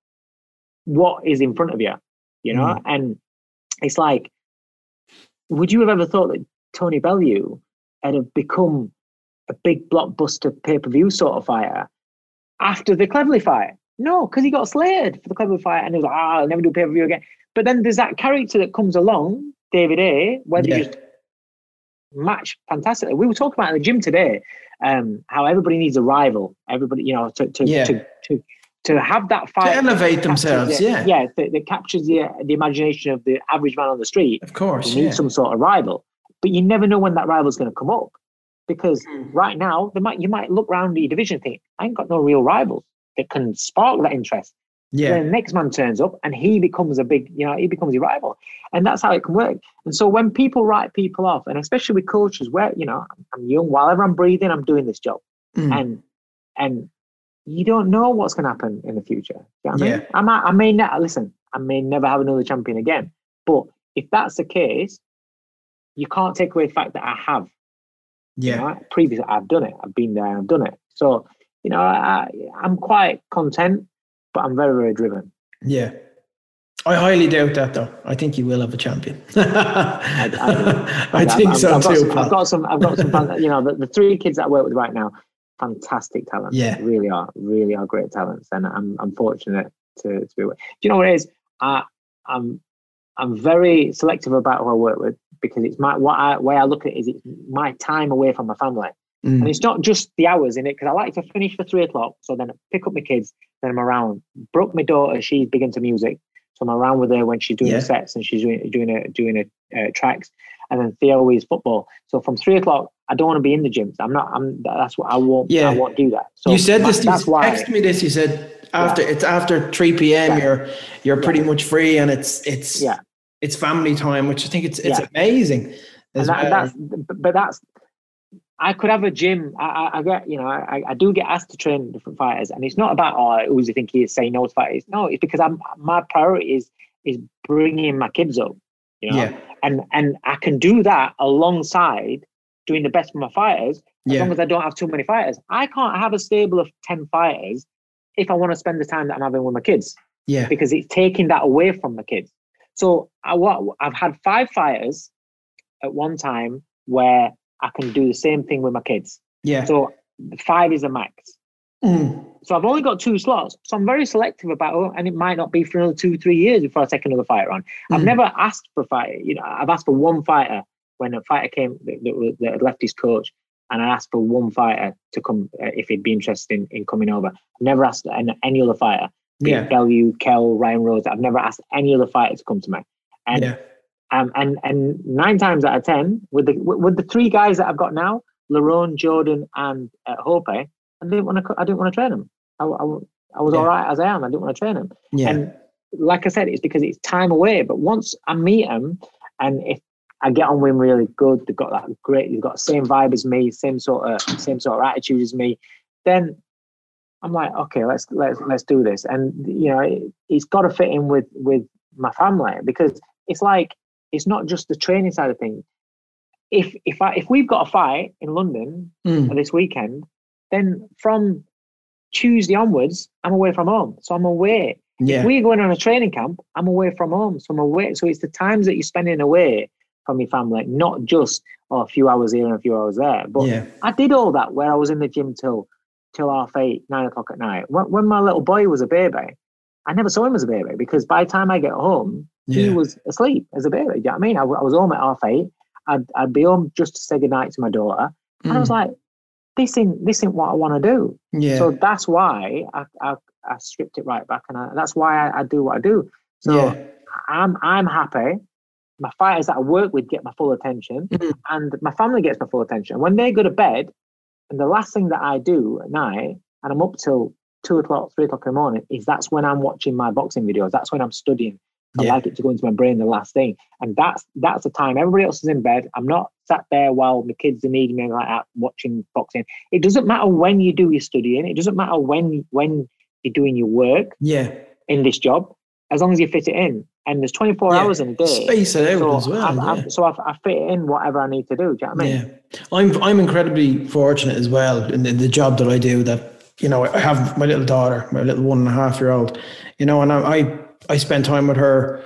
Speaker 2: what is in front of you. You know, mm. and it's like would you have ever thought that Tony Bellew had have become a big blockbuster pay per view sort of fighter after the Cleverly fight? No, because he got slated for the Cleverly fight and he was like, ah, I'll never do pay per view again. But then there's that character that comes along, David Haye, where they
Speaker 1: Yeah.
Speaker 2: just match fantastically. We were talking about in the gym today um, how everybody needs a rival. Everybody, you know, to to
Speaker 1: Yeah.
Speaker 2: to, to to have that fight
Speaker 1: To elevate
Speaker 2: that
Speaker 1: themselves,
Speaker 2: captures
Speaker 1: yeah.
Speaker 2: yeah, that, that captures the the imagination of the average man on the street.
Speaker 1: Of course.
Speaker 2: You need
Speaker 1: Yeah.
Speaker 2: some sort of rival, but you never know when that rival's going to come up because
Speaker 1: Mm.
Speaker 2: right now they might you might look around the division and think I ain't got no real rivals that can spark that interest.
Speaker 1: Yeah.
Speaker 2: Then the next man turns up and he becomes a big, you know, he becomes your rival. And that's how it can work. And so when people write people off, and especially with coaches, where, you know, I'm young, while ever I'm breathing, I'm doing this job.
Speaker 1: Mm.
Speaker 2: And and you don't know what's gonna happen in the future. You know I mean?
Speaker 1: Yeah.
Speaker 2: I might I may not listen, I may never have another champion again. But if that's the case, you can't take away the fact that I have. You
Speaker 1: Yeah.
Speaker 2: know, previously I've done it. I've been there I've done it. So, you know, I, I'm quite content, but I'm very, very driven.
Speaker 1: Yeah. I highly doubt that though. I think you will have a champion. <laughs> I,
Speaker 2: I've-
Speaker 1: think
Speaker 2: I've,
Speaker 1: so
Speaker 2: I've got
Speaker 1: too.
Speaker 2: Some, I've got some. I've got some. you know, the, the three kids that I work with right now, fantastic talents.
Speaker 1: Yeah.
Speaker 2: really are. Really are great talents, and I'm I'm fortunate to to be with. Do you know what it is? I I'm I'm very selective about who I work with because it's my what I way I look at it is it's my time away from my family.
Speaker 1: Mm.
Speaker 2: And it's not just the hours in it because I like to finish for three o'clock. So then I pick up my kids, then I'm around. Brooke, my daughter, she's big into music, so I'm around with her when she's doing
Speaker 1: Yeah.
Speaker 2: sets and she's doing doing a doing a uh, tracks. And then Theo is football. So from three o'clock, I don't want to be in the gyms. I'm not. I'm. That's what I won't.
Speaker 1: Yeah.
Speaker 2: I won't do that. So
Speaker 1: you said
Speaker 2: that-
Speaker 1: this. You
Speaker 2: That's why.
Speaker 1: texted me this. You said after it's after three p.m.
Speaker 2: Yeah.
Speaker 1: You're you're pretty much free, and it's it's
Speaker 2: Yeah.
Speaker 1: it's family time, which I think it's it's
Speaker 2: Yeah.
Speaker 1: amazing.
Speaker 2: and that,
Speaker 1: well.
Speaker 2: that's but that's I could have a gym. I, I, I get you know I, I do get asked to train different fighters, and it's not about oh who's you think he is saying no to fighters. No, it's because I'm my priority is is bringing my kids up. You know,
Speaker 1: yeah,
Speaker 2: and and I can do that alongside doing the best for my fighters as
Speaker 1: yeah,
Speaker 2: long as I don't have too many fighters. I can't have a stable of ten fighters if I want to spend the time that I'm having with my kids
Speaker 1: yeah,
Speaker 2: because it's taking that away from the kids. So I what I've had five fighters at one time where I can do the same thing with my kids.
Speaker 1: yeah.
Speaker 2: So five is a max.
Speaker 1: Mm.
Speaker 2: So I've only got two slots. So I'm very selective about oh, and it might not be for another two, three years before I take another fighter on. I've
Speaker 1: Mm.
Speaker 2: never asked for a fighter. You know, I've asked for one fighter when a fighter came that, that, that had left his coach, and I asked for one fighter to come uh, if he'd be interested in, in coming over. I've never asked an, any other fighter.
Speaker 1: Yeah.
Speaker 2: Bellew, Kell, Ryan Rhodes. I've never asked any other fighter to come to me. And
Speaker 1: yeah,
Speaker 2: um, and and nine times out of ten, with the with the three guys that I've got now, Lerrone, Jordan, and uh, Hope, I didn't want to. I didn't want to train them. I, I, I was
Speaker 1: Yeah.
Speaker 2: all right as I am. I didn't want to train them.
Speaker 1: yeah,
Speaker 2: And like I said, it's because it's time away. But once I meet them, and if I get on with them really good, they've got that great. They've got the same vibe as me, same sort of same sort of attitude as me. Then I'm like, okay, let's let's let's do this. And you know, it, it's got to fit in with with my family because it's like it's not just the training side of things. If if I if we've got a fight in London
Speaker 1: Mm.
Speaker 2: this weekend, then from Tuesday onwards, I'm away from home. So I'm away.
Speaker 1: yeah,
Speaker 2: If we're going on a training camp, I'm away from home. So I'm away. So it's the times that you're spending away from your family, not just oh, a few hours here and a few hours there. But
Speaker 1: yeah,
Speaker 2: I did all that where I was in the gym till till half eight, nine o'clock at night. When, when my little boy was a baby, I never saw him as a baby because by the time I get home, he
Speaker 1: yeah,
Speaker 2: was asleep as a baby. Do you know what I mean? I was home at half eight. I'd, I'd be home just to say goodnight to my daughter. And I was
Speaker 1: Mm.
Speaker 2: like, this ain't, this ain't what I want to do.
Speaker 1: yeah,
Speaker 2: So that's why I, I, I stripped it right back. And I, that's why I, I do what I do. So
Speaker 1: yeah,
Speaker 2: I'm, I'm happy. My fighters that I work with get my full attention
Speaker 1: Mm.
Speaker 2: and my family gets my full attention. When they go to bed, and the last thing that I do at night, and I'm up till two o'clock, three o'clock in the morning, is that's when I'm watching my boxing videos. That's when I'm studying. I
Speaker 1: Yeah.
Speaker 2: like it to go into my brain the last thing. And that's that's the time everybody else is in bed. I'm not sat there while the kids are needing me like that watching boxing. It doesn't matter when you do your studying, it doesn't matter when when you're doing your work
Speaker 1: yeah.
Speaker 2: in this job, as long as you fit it in. And there's 24
Speaker 1: Yeah.
Speaker 2: hours in a day.
Speaker 1: Space it out
Speaker 2: so
Speaker 1: as well.
Speaker 2: I've,
Speaker 1: yeah.
Speaker 2: I've, so I've, I fit in whatever I need to do. Do you know what I mean?
Speaker 1: Yeah, I'm I'm incredibly fortunate as well in the, the job that I do. That you know, I have my little daughter, my little one and a half year old. You know, and I I, I spend time with her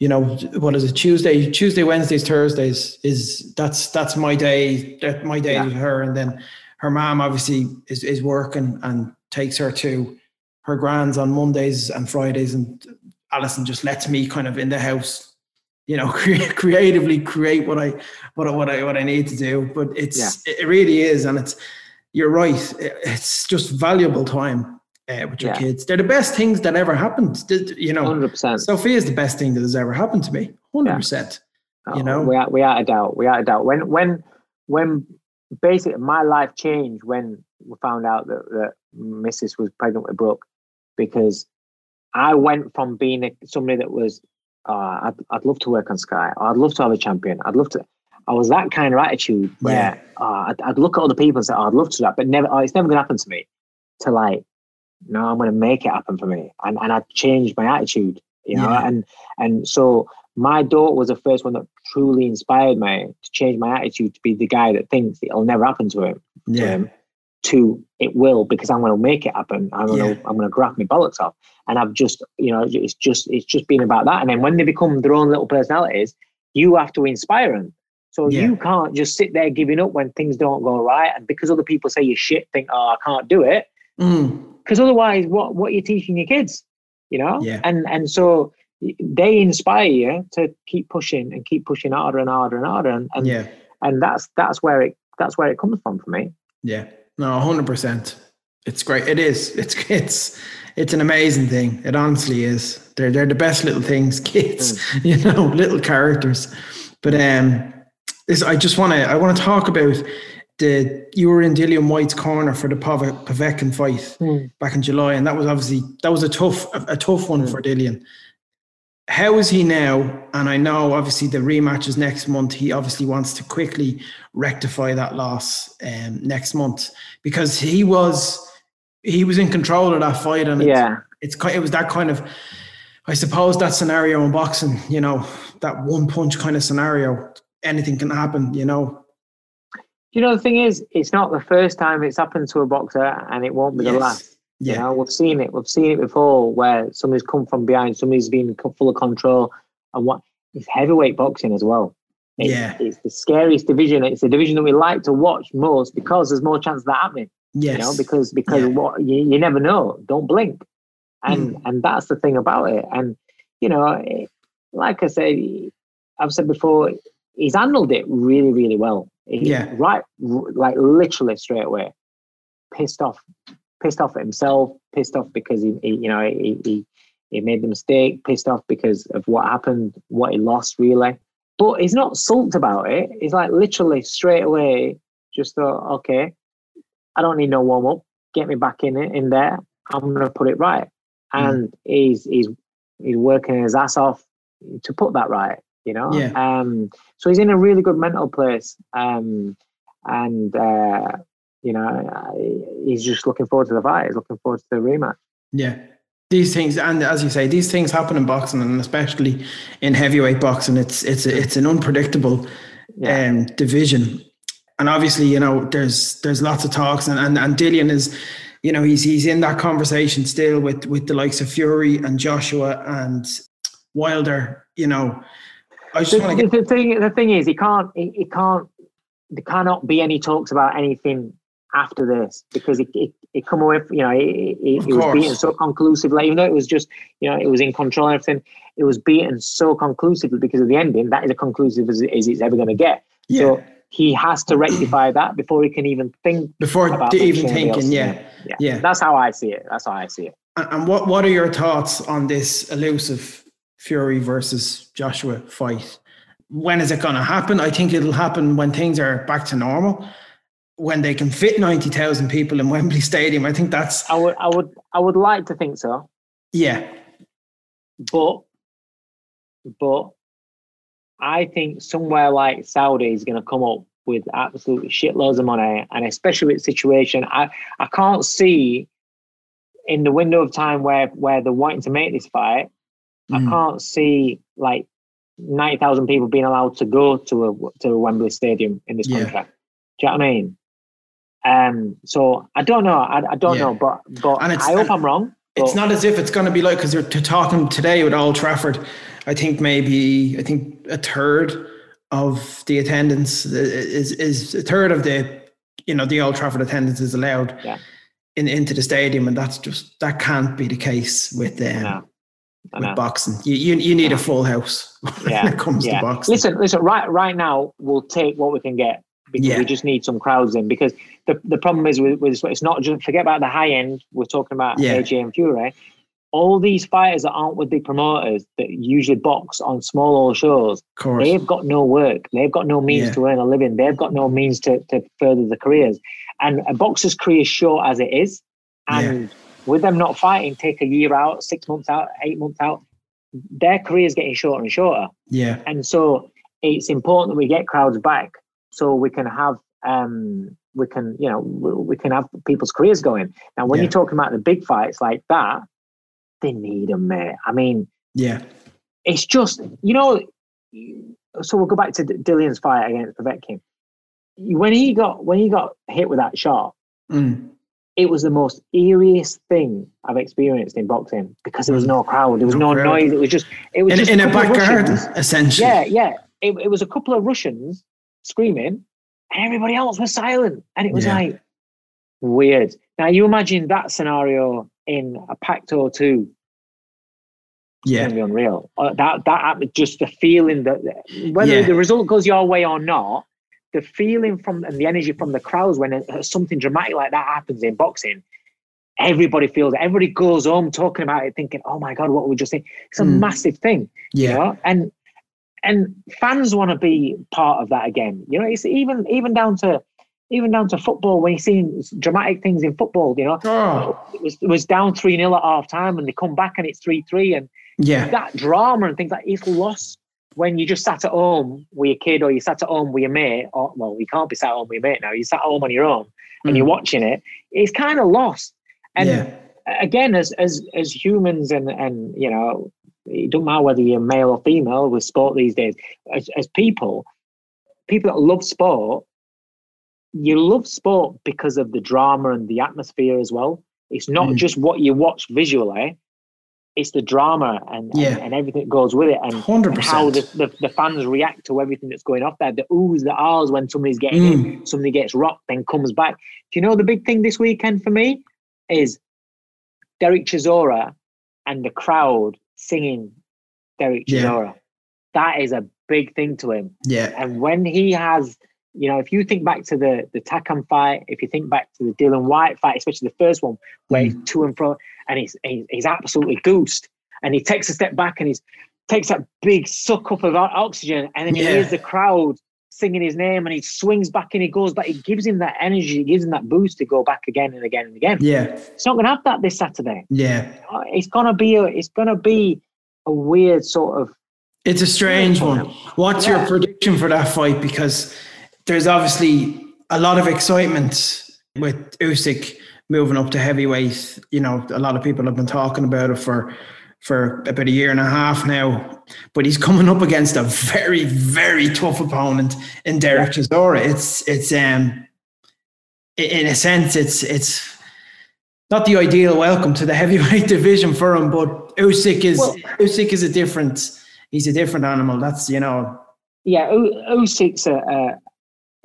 Speaker 1: you know, what is it? Tuesday, Tuesday, Wednesdays, Thursdays is that's that's my day. That my day yeah. with her, and then her mom obviously is is working and takes her to her grands on Mondays and Fridays, and Alison just lets me kind of in the house, you know, <laughs> creatively create what I what I, what I what I need to do. But it's yeah. it really is, and it's you're right. It's just valuable time uh, with your yeah. kids. They're the best things that ever happened. You know,
Speaker 2: hundred percent.
Speaker 1: Sophia is the best thing that has ever happened to me. Hundred yeah. percent. You oh, know,
Speaker 2: we are we are a doubt. We are a doubt. When when when basically my life changed when we found out that that Mrs. was pregnant with Brooke, because I went from being a, somebody that was, uh, I'd I'd love to work on Sky. I'd love to have a champion. I'd love to. I was that kind of attitude where yeah. uh, I'd, I'd, look at other people and say, oh, "I'd love to do that," but never. Oh, it's never going to happen to me. To like no, I'm going to make it happen for me. And, and I changed my attitude, you know, yeah. and, and so my daughter was the first one that truly inspired me to change my attitude to be the guy that thinks it'll never happen to him. Yeah. To, him, to it will because I'm going to make it happen. I'm going to I'm going to grab my bollocks off. And I've just you know it's just it's just been about that. And then when they become their own little personalities, you have to inspire them. So yeah. you can't just sit there giving up when things don't go right. And because other people say you shit, think oh I can't do it. Mm because otherwise, what what you're teaching your kids, you know?
Speaker 1: Yeah.
Speaker 2: And and so they inspire you to keep pushing and keep pushing harder and harder and harder. And, and
Speaker 1: yeah,
Speaker 2: and that's that's where it that's where it comes from for me.
Speaker 1: Yeah. No, hundred percent. It's great. It is. It's <laughs> it's it's an amazing thing. It honestly is. They're they're the best little things, <laughs> kids. Mm. <laughs> You know, little characters. But um, this I just want to I want to talk about the you were in Dillian Whyte's corner for the Povetkin fight mm. back in July, and that was obviously that was a tough a, tough one mm. for Dillian. How is he now? And I know obviously the rematch is next month. He obviously wants to quickly rectify that loss um, next month because he was he was in control of that fight, and
Speaker 2: yeah,
Speaker 1: it's, it's it was that kind of I suppose that scenario in boxing, you know, that one punch kind of scenario. Anything can happen, you know
Speaker 2: you know the thing is, it's not the first time it's happened to a boxer, and it won't be yes. the last. Yeah. You know, we've seen it. We've seen it before, where somebody's come from behind, somebody's been full of control, and what it's heavyweight boxing as well. It's,
Speaker 1: yeah,
Speaker 2: it's the scariest division. It's the division that we like to watch most because there's more chance of that happening.
Speaker 1: Yes.
Speaker 2: You know, because because yeah. what you, you never know. Don't blink, and mm. and that's the thing about it. And you know, like I said, I've said before, he's handled it really, really well. He,
Speaker 1: yeah.
Speaker 2: Right, like literally straight away, pissed off, pissed off at himself, pissed off because he, he you know, he, he he made the mistake, pissed off because of what happened, what he lost, really. But he's not sulked about it. He's like literally straight away just thought, okay, I don't need no warm up. Get me back in it in there. I'm gonna put it right. Mm. And he's he's he's working his ass off to put that right you know.
Speaker 1: Yeah.
Speaker 2: Um, so he's in a really good mental place, um, and uh, you know, he's just looking forward to the fight. He's looking forward to the rematch.
Speaker 1: Yeah. These things, and as you say, these things happen in boxing, and especially in heavyweight boxing. It's it's it's an unpredictable yeah. um, division, and obviously, you know, there's there's lots of talks, and and, and Dillian is you know he's he's in that conversation still with with the likes of Fury and Joshua and Wilder. You know, I just
Speaker 2: the,
Speaker 1: want to get
Speaker 2: the thing. The thing is, he can't. He, he can't. There cannot be any talks about anything after this because it it, it come away. You know, it, it, it was beaten so conclusively. Even though it was just, you know, it was in control and everything. It was beaten so conclusively because of the ending. That is as conclusive as, as it's ever going to get.
Speaker 1: Yeah.
Speaker 2: So he has to rectify that before he can even think.
Speaker 1: Before even thinking, yeah.
Speaker 2: yeah, yeah. That's how I see it. That's how I see it.
Speaker 1: And what what are your thoughts on this elusive Fury versus Joshua fight. When is it going to happen? I think it'll happen when things are back to normal. When they can fit ninety thousand people in <laughs> Wembley Stadium, I think that's.
Speaker 2: I would, I would, I would like to think so.
Speaker 1: Yeah,
Speaker 2: but, but, I think somewhere like Saudi is going to come up with absolutely shitloads of money, and especially with situation, I, I can't see in the window of time where where they're wanting to make this fight Mm. I can't see like ninety thousand people being allowed to go to a to a Wembley Stadium in this yeah. contract. Do you know what I mean? Um, so I don't know. I, I don't yeah. know, but but I hope I'm wrong.
Speaker 1: It's not as if it's going to be like because you're talking today with Old Trafford. I think maybe I think a third of the attendance is is a third of the you know the Old Trafford attendance is allowed
Speaker 2: Yeah.
Speaker 1: in into the stadium, and that's just that can't be the case with um,
Speaker 2: know.
Speaker 1: With boxing. You you, you need
Speaker 2: Yeah.
Speaker 1: a full house
Speaker 2: Yeah, <laughs>
Speaker 1: when it comes
Speaker 2: yeah.
Speaker 1: to boxing.
Speaker 2: Listen, listen. Right, right now we'll take what we can get because
Speaker 1: Yeah.
Speaker 2: we just need some crowds in. Because the, the problem is with, with it's not just forget about the high end. We're talking about
Speaker 1: Yeah.
Speaker 2: AJ and Fury. All these fighters that aren't with big promoters that usually box on small old shows,
Speaker 1: course.
Speaker 2: they've got no work. They've got no means
Speaker 1: Yeah.
Speaker 2: to earn a living. They've got no means to, to further their careers. And a boxer's career is short as it is. And with them not fighting, take a year out, six months out, eight months out, their career is getting shorter and shorter.
Speaker 1: yeah,
Speaker 2: And so it's important that we get crowds back so we can have um we can you know we, we can have people's careers going. Now when
Speaker 1: Yeah.
Speaker 2: you're talking about the big fights like that, they need them, mate. I mean,
Speaker 1: yeah,
Speaker 2: it's just you know. So we'll go back to Dillian's fight against Povetkin. When he got when he got hit with that shot,
Speaker 1: mm,
Speaker 2: it was the most eeriest thing I've experienced in boxing because there was no crowd, there was
Speaker 1: No
Speaker 2: no, noise. It was just it was
Speaker 1: in,
Speaker 2: just
Speaker 1: in a
Speaker 2: couple of
Speaker 1: back garden
Speaker 2: Russians.
Speaker 1: essentially.
Speaker 2: Yeah, yeah. It, it was a couple of Russians screaming, and everybody else was silent, and it was
Speaker 1: Yeah.
Speaker 2: like weird. Now you imagine that scenario in a packed O two it's
Speaker 1: yeah,
Speaker 2: be unreal. Uh, that that just the feeling that whether
Speaker 1: Yeah.
Speaker 2: the result goes your way or not, the feeling from and the energy from the crowds when uh, something dramatic like that happens in boxing, everybody feels it. Everybody goes home talking about it, thinking, "Oh my god, what we just think." It's a
Speaker 1: Mm.
Speaker 2: massive thing, you
Speaker 1: yeah,
Speaker 2: know, and and fans want to be part of that again. You know, it's even even down to even down to football when you see dramatic things in football. You know,
Speaker 1: Oh,
Speaker 2: it was it was down three 0 at half time, and they come back and it's three three, and
Speaker 1: yeah,
Speaker 2: that drama and things like it's lost when you just sat at home with your kid or you sat at home with your mate or well you can't be sat at home with your mate now you sat at home on your own and
Speaker 1: Mm.
Speaker 2: you're watching it it's kind of lost and
Speaker 1: yeah,
Speaker 2: again as as as humans and and you know it doesn't matter whether you're male or female with sport these days as, as people people that love sport you love sport because of the drama and the atmosphere as well it's not
Speaker 1: Mm.
Speaker 2: just what you watch visually it's the drama and,
Speaker 1: Yeah.
Speaker 2: and, and everything that goes with it and, and how the, the, the fans react to everything that's going off there the oohs the ahs when somebody's getting
Speaker 1: Mm.
Speaker 2: in somebody gets rocked then comes back do you know the big thing this weekend for me is Derek Chisora and the crowd singing Derek
Speaker 1: Yeah.
Speaker 2: Chisora. That is a big thing to him.
Speaker 1: Yeah,
Speaker 2: And when he has, you know, if you think back to the the Takam fight, if you think back to the Dillian Whyte fight, especially the first one where he's to and fro and he's he's, he's absolutely goosed and he takes a step back and he takes that big suck up of oxygen and then he
Speaker 1: Yeah.
Speaker 2: hears the crowd singing his name and he swings back and he goes back. It gives him that energy, it gives him that boost to go back again and again and again.
Speaker 1: yeah,
Speaker 2: It's not going to have that this Saturday.
Speaker 1: yeah.
Speaker 2: Uh, It's going to be a it's going to be a weird sort of
Speaker 1: It's a strange one. What's your prediction for that fight? Because there's obviously a lot of excitement with Usyk moving up to heavyweight. You know, a lot of people have been talking about it for for about a year and a half now. But he's coming up against a very, very tough opponent in Derek Chisora. It's it's um in a sense it's it's not the ideal welcome to the <laughs> heavyweight division for him, but Usyk is
Speaker 2: Well-
Speaker 1: Usyk is a different he's a different animal. That's you know
Speaker 2: yeah. Usyk's a, a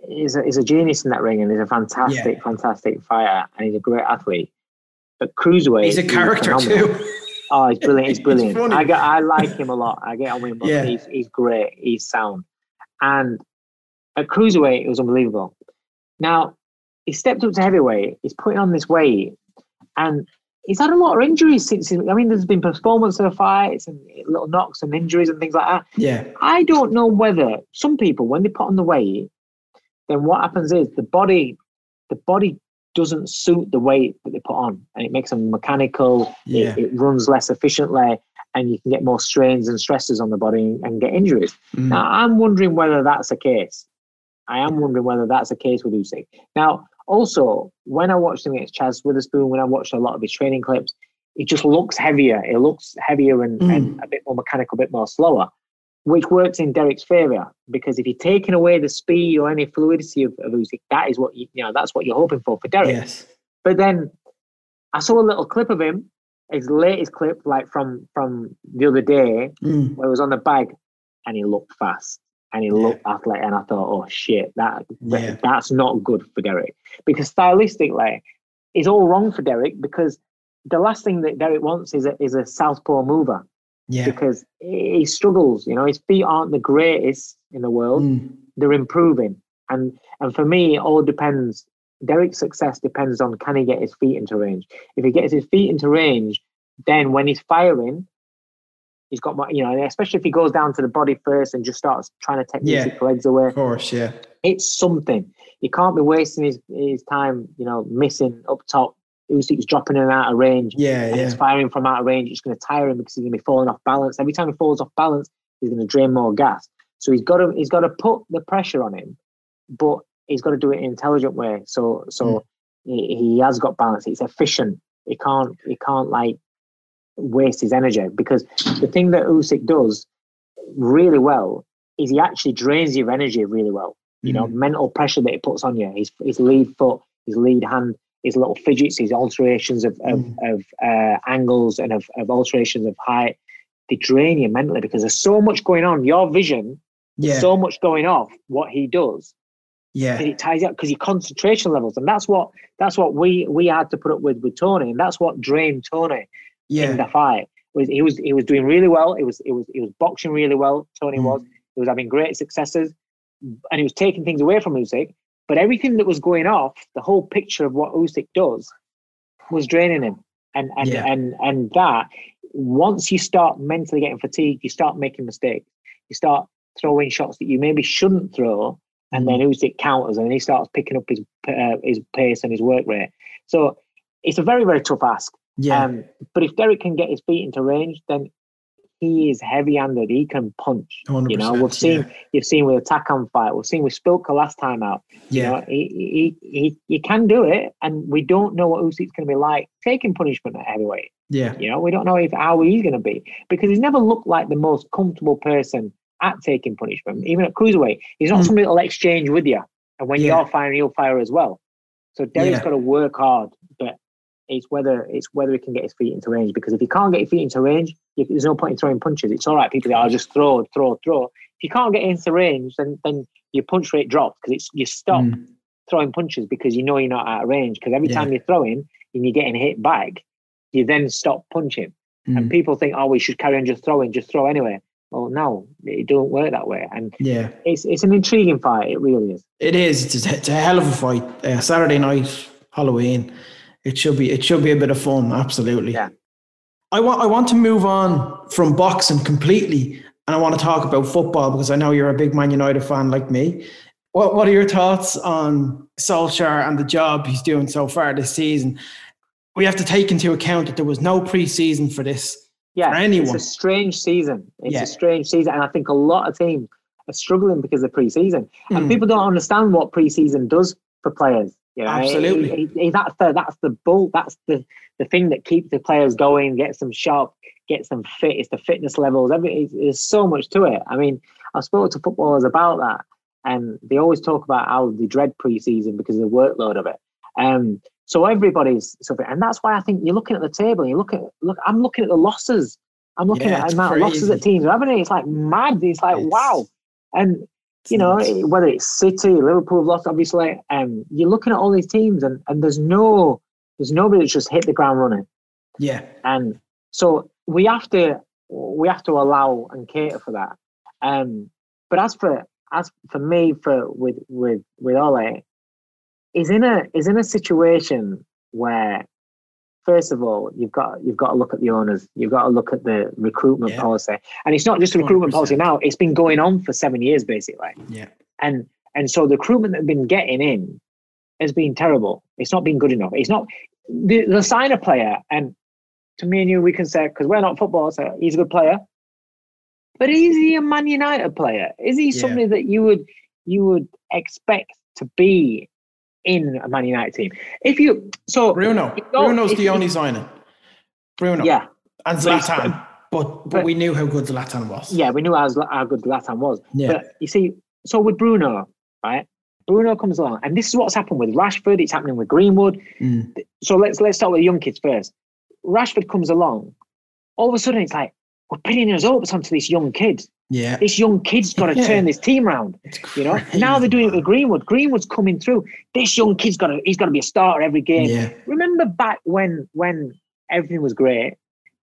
Speaker 2: is a is a genius in that ring and he's a fantastic, fantastic fighter and he's a great athlete. But cruiserweight,
Speaker 1: he's a character
Speaker 2: phenomenal.
Speaker 1: too.
Speaker 2: Oh, he's <laughs> brilliant! He's brilliant. I get, I like him a lot. I get on with him. but
Speaker 1: Yeah.
Speaker 2: He's he's great. He's sound. And at cruiserweight, it was unbelievable. Now he stepped up to heavyweight. He's putting on this weight, and he's had a lot of injuries since. I mean, there's been postponements of the fights and little knocks and injuries and things like that.
Speaker 1: Yeah,
Speaker 2: I don't know whether some people, when they put on the weight, then what happens is the body, the body doesn't suit the weight that they put on, and it makes them mechanical.
Speaker 1: Yeah.
Speaker 2: It, it runs less efficiently, and you can get more strains and stresses on the body and get injuries.
Speaker 1: Mm.
Speaker 2: Now, I'm wondering whether that's the case. I am wondering whether that's the case with Usyk. Now, also, when I watched him against Chaz Witherspoon, when I watched a lot of his training clips, it just looks heavier. It looks heavier and,
Speaker 1: Mm.
Speaker 2: and a bit more mechanical, a bit more slower, which works in Derek's favour because if you're taking away the speed or any fluidity of, of Usyk, that is what you, you know. That's what you're hoping for for Derek.
Speaker 1: yes,
Speaker 2: But then I saw a little clip of him his latest clip, like from from the other day,
Speaker 1: Mm.
Speaker 2: where it was on the bag, and he looked fast and he looked athletic, and I thought, oh shit, that
Speaker 1: Yeah.
Speaker 2: that's not good for Derek because stylistically, it's all wrong for Derek because the last thing that Derek wants is a is a southpaw mover
Speaker 1: Yeah.
Speaker 2: because he struggles. You know, his feet aren't the greatest in the world.
Speaker 1: Mm.
Speaker 2: They're improving, and and for me, it all depends. Derek's success depends on can he get his feet into range. If he gets his feet into range, then when he's firing, he's got my, you know, especially if he goes down to the body first and just starts trying to take
Speaker 1: Yeah.
Speaker 2: Usyk's legs away,
Speaker 1: Of course, yeah.
Speaker 2: it's something. He can't be wasting his, his time, you know, missing up top. Usyk's dropping in and out of range.
Speaker 1: Yeah,
Speaker 2: and
Speaker 1: yeah.
Speaker 2: he's firing from out of range. It's going to tire him because he's going to be falling off balance. Every time he falls off balance, he's going to drain more gas. So he's got to he's got to put the pressure on him, but he's got to do it in an intelligent way. So so
Speaker 1: Mm.
Speaker 2: he, he has got balance. It's efficient. He can't he can't like waste his energy because the thing that Usyk does really well is he actually drains your energy really well. You know, mental pressure that he puts on you. His his lead foot, his lead hand, his little fidgets, his alterations of of,
Speaker 1: Mm.
Speaker 2: of uh, angles and of, of alterations of height. They drain you mentally because there's so much going on. Your vision,
Speaker 1: Yeah.
Speaker 2: so much going off. What he does,
Speaker 1: yeah.
Speaker 2: it ties up because your concentration levels, and that's what that's what we we had to put up with with Tony, and that's what drained Tony in the fight. Was he was he was doing really well. It was it was he was boxing really well. Tony
Speaker 1: Mm.
Speaker 2: was. He was having great successes, and he was taking things away from Usyk. But everything that was going off, the whole picture of what Usyk does, was draining him. And and
Speaker 1: Yeah.
Speaker 2: and and that once you start mentally getting fatigued, you start making mistakes. You start throwing shots that you maybe shouldn't throw, and then Usyk counters, and he starts picking up his uh, his pace and his work rate. So it's a very very tough ask.
Speaker 1: Yeah.
Speaker 2: Um, but if Derek can get his feet into range, then he is heavy-handed. He can punch. You know, we've seen
Speaker 1: yeah.
Speaker 2: you've seen with Takam fight. We've seen with Szpilka last time out. You
Speaker 1: Yeah.
Speaker 2: know, he, he, he, he can do it, and we don't know what Usyk's going to be like taking punishment at heavyweight.
Speaker 1: Yeah.
Speaker 2: You know, we don't know if how he's going to be because he's never looked like the most comfortable person at taking punishment, even at cruiserweight. He's not
Speaker 1: Mm.
Speaker 2: somebody that'll exchange with you, and when
Speaker 1: Yeah.
Speaker 2: you're firing, he'll fire as well. So Derek's
Speaker 1: Yeah.
Speaker 2: got to work hard, but it's whether it's whether he can get his feet into range. Because if he can't get his feet into range, you, there's no point in throwing punches. It's all right, people. I'll just throw, throw, throw. If you can't get into range, then then your punch rate drops because it's you stop
Speaker 1: Mm.
Speaker 2: throwing punches because you know you're not out of range. Because every
Speaker 1: Yeah.
Speaker 2: time you're throwing and you're getting hit back, you then stop punching. And
Speaker 1: Mm.
Speaker 2: people think, oh, we should carry on just throwing, just throw anyway. Well, no, it don't work that way. And
Speaker 1: Yeah.
Speaker 2: it's it's an intriguing fight. It really is.
Speaker 1: It is. It's a, it's a hell of a fight. Uh, Saturday night, Halloween. It should be. It should be a bit of fun. Absolutely.
Speaker 2: Yeah.
Speaker 1: I want. I want to move on from boxing completely, and I want to talk about football because I know you're a big Man United fan like me. What What are your thoughts on Solskjaer and the job he's doing so far this season? We have to take into account that there was no preseason for this.
Speaker 2: Yeah,
Speaker 1: For anyone.
Speaker 2: it's a strange season. It's
Speaker 1: Yeah.
Speaker 2: a strange season, and I think a lot of teams are struggling because of preseason,
Speaker 1: Mm.
Speaker 2: and people don't understand what preseason does for players. You know,
Speaker 1: Absolutely.
Speaker 2: It- it- it- that's the that's the bull. That's the the thing that keeps the players going, gets them sharp, gets them fit. It's the fitness levels. Every there's so much to it. I mean, I've spoken to footballers about that, and they always talk about how they dread preseason because of the workload of it. Um, so everybody's suffering, and that's why I think you're looking at the table. You look at look. I'm looking at the losses. I'm looking
Speaker 1: Yeah,
Speaker 2: at the amount of losses
Speaker 1: crazy.
Speaker 2: that teams are having. It's like mad. It's like
Speaker 1: It's-
Speaker 2: wow, and you know whether it's City, Liverpool have lost obviously. Um, you're looking at all these teams, and and there's no there's nobody that's just hit the ground running.
Speaker 1: Yeah.
Speaker 2: And so we have to we have to allow and cater for that. Um, but as for as for me, for with with with Ole, is in a is in a situation where first of all you've got you've got to look at the owners, you've got to look at the recruitment
Speaker 1: Yeah.
Speaker 2: policy, and it's not just the recruitment
Speaker 1: 100%.
Speaker 2: policy now; it's been going on for seven years basically
Speaker 1: Yeah.
Speaker 2: and and so the recruitment that have been getting in has been terrible. It's not been good enough. It's not the the sign a player, and to me and you, we can say because we're not football, so he's a good player. But is he a Man United player? Is he
Speaker 1: Yeah.
Speaker 2: somebody that you would you would expect to be in a Man United team? If you so
Speaker 1: Bruno. Bruno's the only signing. Bruno.
Speaker 2: yeah
Speaker 1: And Zlatan. But, but
Speaker 2: but-
Speaker 1: we knew how good Zlatan was.
Speaker 2: yeah we knew how, how good Zlatan was.
Speaker 1: Yeah.
Speaker 2: But you see, so with Bruno, right? Bruno comes along, and this is what's happened with Rashford. It's happening with Greenwood.
Speaker 1: Mm.
Speaker 2: so let's let's start with the young kids first. Rashford comes along, all of a sudden it's like we're pinning his hopes onto this young kid.
Speaker 1: Yeah.
Speaker 2: This young kid's got to
Speaker 1: Yeah.
Speaker 2: turn this team round. You know, now they're doing it with Greenwood. Greenwood's coming through. This young kid's got to he's got to be a starter every game.
Speaker 1: Yeah.
Speaker 2: Remember back when when everything was great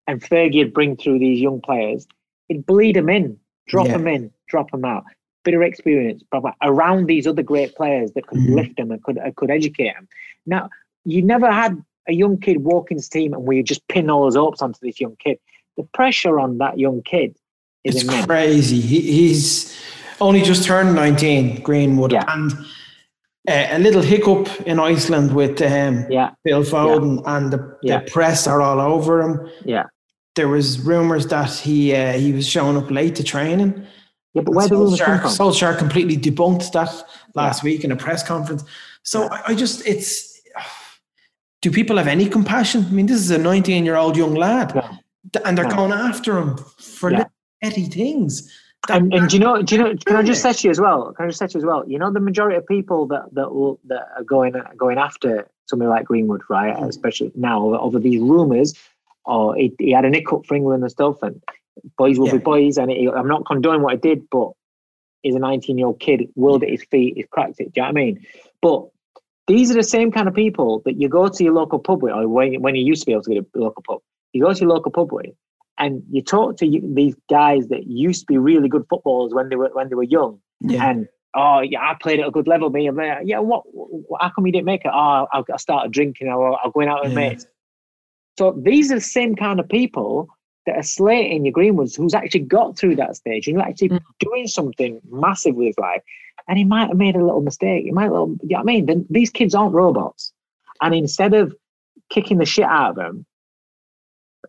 Speaker 2: and Fergie would bring through these young players, he'd bleed them in, drop
Speaker 1: Yeah.
Speaker 2: them in, drop them out. Bit of experience, blah, blah, around these other great players that could
Speaker 1: Mhm.
Speaker 2: lift them and could uh, could educate them. Now, you never had a young kid walk into the team and we just pin all his hopes onto this young kid. The pressure on that young kid is
Speaker 1: It's
Speaker 2: immense.
Speaker 1: crazy. He, he's only just turned 19, Greenwood.
Speaker 2: Yeah.
Speaker 1: And uh, a little hiccup in Iceland with um,
Speaker 2: Yeah,
Speaker 1: Phil Foden and the,
Speaker 2: Yeah.
Speaker 1: the press are all over him.
Speaker 2: yeah,
Speaker 1: There was rumours that he uh, he was showing up late to training.
Speaker 2: yeah. But where the rumors come from?
Speaker 1: Solskjaer completely debunked that last week in a press conference. So I, I just, it's, <sighs> do people have any compassion? I mean, this is a 19 year old young lad, and they're
Speaker 2: No.
Speaker 1: going after him for
Speaker 2: Yeah.
Speaker 1: little petty things.
Speaker 2: And, and do you know? Do you know? Can I just
Speaker 1: Yeah.
Speaker 2: say to you as well? Can I just say to you as well? You know, the majority of people that that will that are going going after somebody like Greenwood, right?
Speaker 1: Mm.
Speaker 2: Especially now over, these rumours, or he, he had a nick up for England and stuff, and boys will
Speaker 1: Yeah.
Speaker 2: be boys. And I'm not condoning what he did, but he's a 19 year old kid, whirled at his feet, he's cracked it. Do you know what I mean? But these are the same kind of people that you go to your local pub with, or when, when you used to be able to get a local pub. You go to your local pub with, and you talk to you, these guys that used to be really good footballers when they were when they were young,
Speaker 1: yeah.
Speaker 2: and oh yeah, I played at a good level. Me, I'm like, yeah, what, what? How come you didn't make it? Oh, I'll, I'll start drinking or I'll going out with
Speaker 1: Yeah.
Speaker 2: mates. So these are the same kind of people that are slating your Greenwoods, who's actually got through that stage and you're actually
Speaker 1: Mm.
Speaker 2: doing something massive with his life. And he might have made a little mistake. He might, little, you know what I mean? Then these kids aren't robots. And instead of kicking the shit out of them,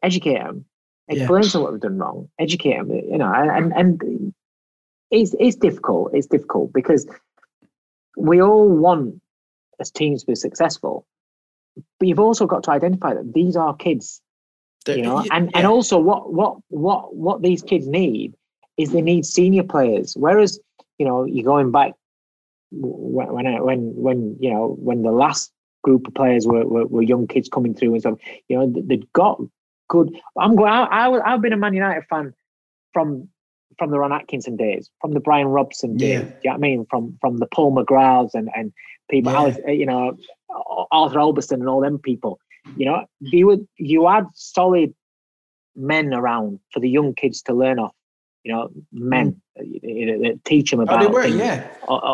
Speaker 2: educate them,
Speaker 1: Yeah.
Speaker 2: explain to them what they've done wrong, educate them. You know, and and it's it's difficult. It's difficult because we all want as teams to be successful, but you've also got to identify that these are kids
Speaker 1: The-
Speaker 2: you know and
Speaker 1: yeah.
Speaker 2: and also what what what what these kids need is they need senior players whereas you know you're going back when when I- when when you know when the last group of players were were, were young kids coming through and stuff you know they- they've got good i'm going I, I was- i've been a man united fan from from the ron atkinson days from the brian robson days
Speaker 1: Yeah.
Speaker 2: do you know what i mean from from the paul mcgraths and and people
Speaker 1: Yeah.
Speaker 2: Alex, you know arthur albiston and all them people you know, you would you had solid men around for the young kids to learn off. You know, men uh, you know, that teach them
Speaker 1: Oh,
Speaker 2: about
Speaker 1: they were,
Speaker 2: things,
Speaker 1: yeah.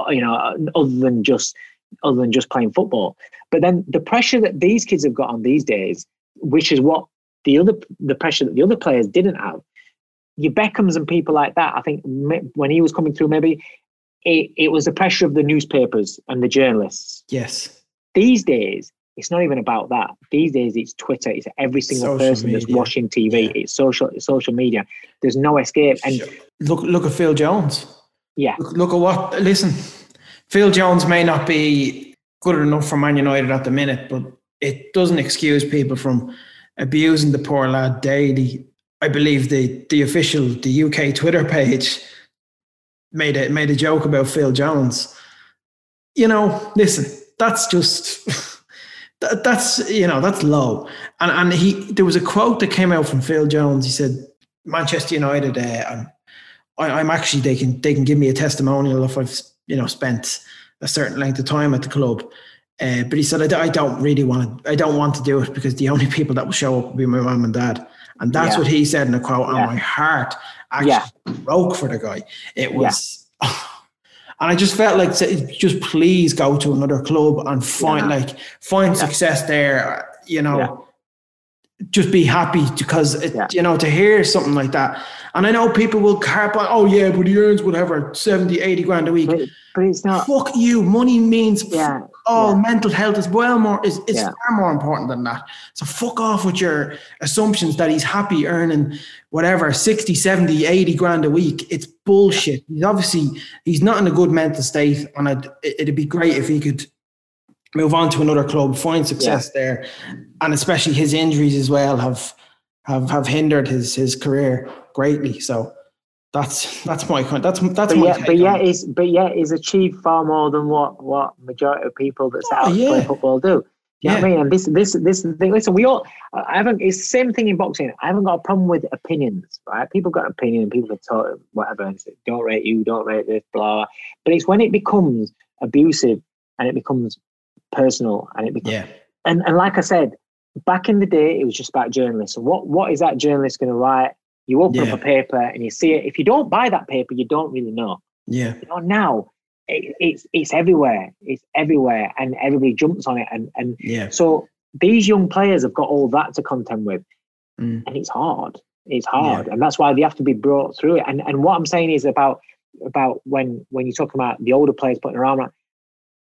Speaker 2: you know, other than just other than just playing football. But then the pressure that these kids have got on these days, which is what the other the pressure that the other players didn't have. Your Beckhams and people like that, I think when he was coming through, maybe it, it was the pressure of the newspapers and the journalists
Speaker 1: Yes.
Speaker 2: these days it's not even about that these days it's twitter it's every single
Speaker 1: Social
Speaker 2: person that's watching tv
Speaker 1: Yeah.
Speaker 2: it's social it's social media there's no escape and
Speaker 1: Look, look at Phil Jones.
Speaker 2: yeah
Speaker 1: Look, look at what. Listen, Phil Jones may not be good enough for Man United at the minute, but it doesn't excuse people from abusing the poor lad daily. I believe the the official the UK Twitter page made a made a joke about Phil Jones. You know, listen, that's just <laughs> that, that's you know that's low. And and he there was a quote that came out from Phil Jones. He said, "Manchester United, uh, I'm I, I'm actually they can they can give me a testimonial if I've you know spent a certain length of time at the club." Uh, but he said, I, d- I don't really want to. I don't want to do it because the only people that will show up will be my mom and dad, and that's
Speaker 2: Yeah.
Speaker 1: what he said in a quote.
Speaker 2: Yeah.
Speaker 1: And my heart actually
Speaker 2: Yeah.
Speaker 1: broke for the guy. It was, <sighs> and I just felt like just please go to another club and find
Speaker 2: Yeah.
Speaker 1: like find
Speaker 2: Yeah.
Speaker 1: success there. You know,
Speaker 2: Yeah.
Speaker 1: just be happy because it,
Speaker 2: Yeah.
Speaker 1: you know to hear something like that. And I know people will carp on. Oh yeah, but he earns whatever 70, 80 grand a week.
Speaker 2: but, but it's not
Speaker 1: Fuck you. Money means
Speaker 2: yeah
Speaker 1: all
Speaker 2: yeah.
Speaker 1: mental health is well more is it's
Speaker 2: Yeah.
Speaker 1: far more important than that. So fuck off with your assumptions that he's happy earning whatever 60, 70, 80 grand a week. It's bullshit. He's obviously he's not in a good mental state and I'd, it'd be great if he could move on to another club, find success there. And especially his injuries as well have have have hindered his his career greatly. So that's that's my kind that's that's
Speaker 2: but
Speaker 1: my
Speaker 2: yeah, but
Speaker 1: it.
Speaker 2: is but yeah, is achieved far more than what what majority of people that set
Speaker 1: Oh,
Speaker 2: out to
Speaker 1: yeah.
Speaker 2: play football do. You yeah. know what I mean? And this, this, this thing. Listen, we all. I haven't. It's the same thing in boxing. I haven't got a problem with opinions. Right? People got an opinion. People can talk whatever. And say, don't rate you. Don't rate this. Blah. But it's when it becomes abusive and it becomes personal and it becomes.
Speaker 1: Yeah.
Speaker 2: And and like I said, back in the day, it was just about journalists. And what what is that journalist going to write? You open yeah. up a paper and you see it. If you don't buy that paper, you don't really know.
Speaker 1: Yeah.
Speaker 2: You know, now it, it's it's everywhere. It's everywhere, and everybody jumps on it. And and
Speaker 1: yeah.
Speaker 2: So these young players have got all that to contend with, mm. and it's hard. It's hard, yeah. and that's why they have to be brought through it. And and what I'm saying is about about when when you talk about the older players putting their arm around,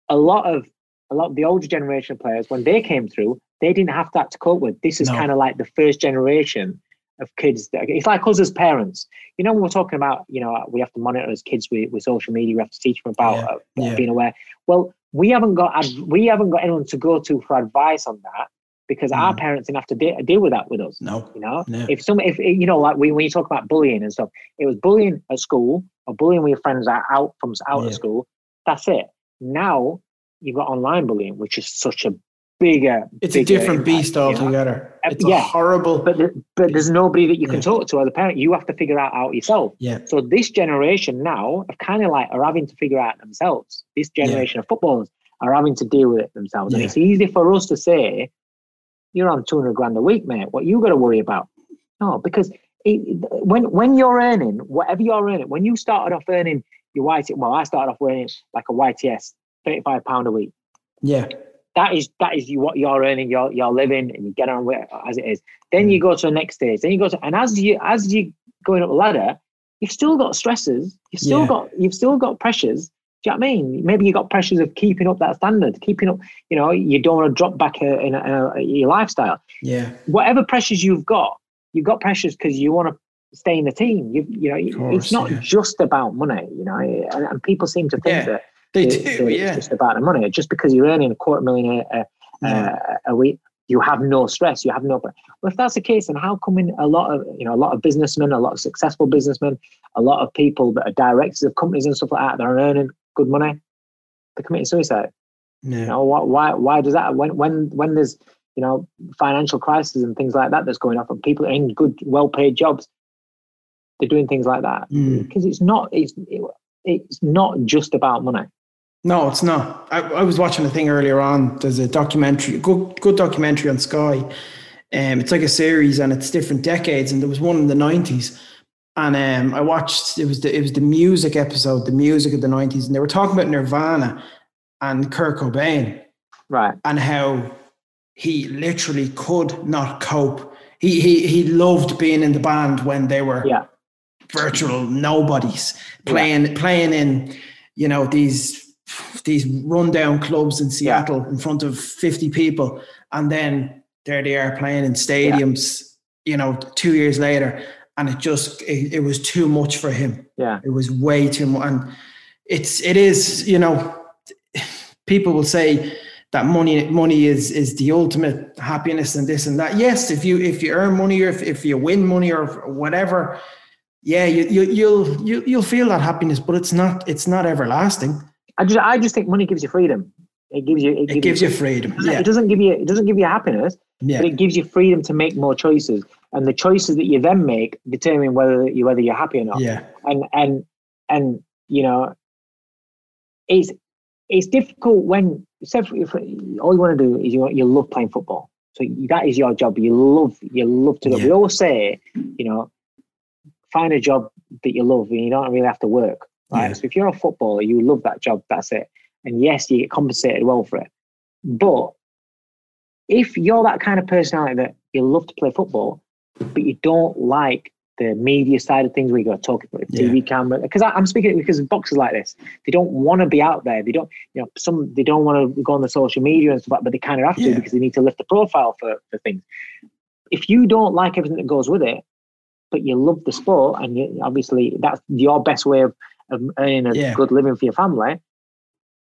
Speaker 2: a lot of a lot of the older generation of players when they came through, they didn't have that to cope with. This is no. kind of like the first generation of kids. That, it's like us as parents. You know, when we're talking about, you know, we have to monitor as kids with, with social media. We have to teach them about yeah. Uh, yeah. being aware. Well, we haven't got we haven't got anyone to go to for advice on that because mm. our parents didn't have to de- deal with that with us.
Speaker 1: No,
Speaker 2: you know,
Speaker 1: no.
Speaker 2: if some, if you know, like we, when you talk about bullying and stuff, it was bullying at school or bullying with your friends out from out yeah. of school. That's it. Now you've got online bullying, which is such a bigger.
Speaker 1: It's a different beast altogether. You know? Uh, it's yeah. horrible.
Speaker 2: But the, but there's nobody that you can yeah. talk to as a parent. You have to figure that out yourself.
Speaker 1: Yeah.
Speaker 2: So this generation now of kind of like are having to figure out themselves. This generation yeah. of footballers are having to deal with it themselves, and it's easy for us to say, "You're on 200 grand a week, mate. What you got to worry about?" No, because it, when when you're earning whatever you're earning, when you started off earning your YT, well, I started off earning like a YTS, 35 pound a week.
Speaker 1: Yeah
Speaker 2: that is that is you what you're earning, you're you're living, and you get on with it as it is. Then you mm. go to the next stage. Then you go to, and as you as you going up the ladder, you've still got stresses. You've still yeah. got you've still got pressures. Do you know what I mean? Maybe you got pressures of keeping up that standard, keeping up. You know, you don't want to drop back in, a, in, a, in your lifestyle.
Speaker 1: Yeah.
Speaker 2: Whatever pressures you've got, you've got pressures because you want to stay in the team. You you know, course, it's not yeah. just about money. You know, and, and people seem to think yeah. that
Speaker 1: they do, yeah.
Speaker 2: It's just about the money. Just because you're earning a quarter million a, a, a, a week, you have no stress. You have no. Well, if that's the case, then how come in a lot of you know a lot of businessmen, a lot of successful businessmen, a lot of people that are directors of companies and stuff like that are earning good money, they're committing suicide.
Speaker 1: Yeah.
Speaker 2: You know why? Why does that? When when when there's you know financial crisis and things like that that's going on, and people are in good, well-paid jobs, they're doing things like that
Speaker 1: mm.
Speaker 2: because it's not it's it, it's not just about money.
Speaker 1: No, it's not. I, I, was watching a thing earlier on. There's a documentary, good good documentary on Sky. Um, it's like a series and it's different decades. And there was one in the nineties, and um, I watched. It was the it was the music episode, the music of the nineties, and they were talking about Nirvana and Kurt Cobain,
Speaker 2: right?
Speaker 1: And how he literally could not cope. He he he loved being in the band when they were
Speaker 2: yeah.
Speaker 1: virtual nobodies playing yeah. playing in you know these these rundown clubs in Seattle yeah. in front of 50 people. And then there they are playing in stadiums, yeah. you know, two years later. And it just, it, it, was too much for him.
Speaker 2: Yeah.
Speaker 1: It was way too much. And it's, it is, you know, people will say that money, money is, is the ultimate happiness and this and that. Yes. If you, if you earn money or if, if you win money or whatever, yeah, you, you, you'll, you, you'll feel that happiness, but it's not, it's not everlasting.
Speaker 2: I just I just think money gives you freedom. It gives you
Speaker 1: it, it gives, you, you freedom.
Speaker 2: It yeah. It doesn't give you it doesn't give you happiness, yeah. but it gives you freedom to make more choices. And the choices that you then make determine whether you whether you're happy or not.
Speaker 1: Yeah.
Speaker 2: And and and you know it's it's difficult when so if, all you want to do is you you love playing football. So that is your job. You love you love to. Yeah. We all say, you know, find a job that you love and you don't really have to work. Right. Yeah. So if you're a footballer, you love that job, that's it. And yes, you get compensated well for it. But if you're that kind of personality that you love to play football, but you don't like the media side of things where you got to talk about the TV yeah. camera, because I'm speaking because boxers like this, they don't want to be out there. They don't, you know, some they don't want to go on the social media and stuff, but they kind of have to yeah. because they need to lift the profile for, for things. If you don't like everything that goes with it, but you love the sport, and you, obviously that's your best way of of earning a yeah. good living for your family,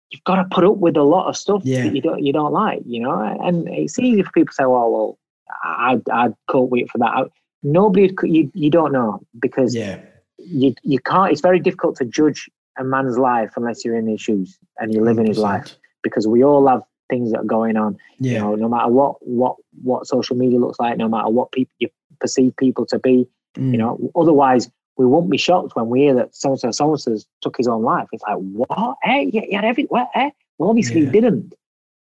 Speaker 2: you've got to put up with a lot of stuff yeah. that you don't you don't like, you know. And it's easy for people to say, "Well, well, I I can't wait for that." Nobody, you you don't know because
Speaker 1: yeah.
Speaker 2: you you can't. It's very difficult to judge a man's life unless you're in his shoes and you live 100%. his life because we all have things that are going on.
Speaker 1: Yeah.
Speaker 2: You know, no matter what what what social media looks like, no matter what people you perceive people to be,
Speaker 1: Mm.
Speaker 2: you know, otherwise we won't be shocked when we hear that so and so so and so took his own life. It's like, what? Eh? Yeah, yeah, every what? Eh? Well, obviously
Speaker 1: Yeah.
Speaker 2: he didn't.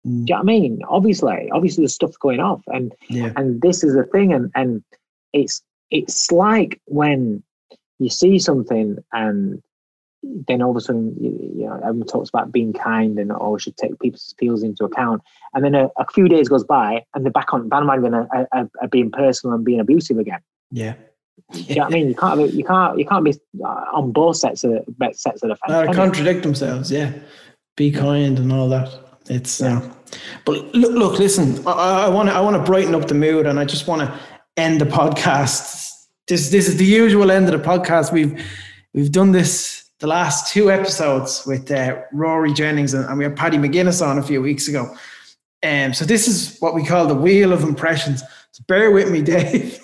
Speaker 1: Mm.
Speaker 2: Do you know what I mean? Obviously, obviously there's stuff going off, and
Speaker 1: Yeah.
Speaker 2: and this is the thing, and and it's it's like when you see something and then all of a sudden you, you know everyone talks about being kind and oh should take people's feelings into account and then a, a few days goes by and they're back on bandwagon are, are, are being personal and being abusive again
Speaker 1: Yeah.
Speaker 2: You know what I mean you can't be, you can't you can't be uh, on both sets of both sets of the fence
Speaker 1: Uh,
Speaker 2: can you?
Speaker 1: contradict themselves, yeah. Be kind and all that. It's uh, but look, look, listen. I want to, I want to brighten up the mood, and I just want to end the podcast. This, this is the usual end of the podcast. We've, we've done this the last two episodes with uh, Rory Jennings, and, and we had Paddy McGuinness on a few weeks ago. Um, so this is what we call the wheel of impressions. So bear with me, <laughs> Dave.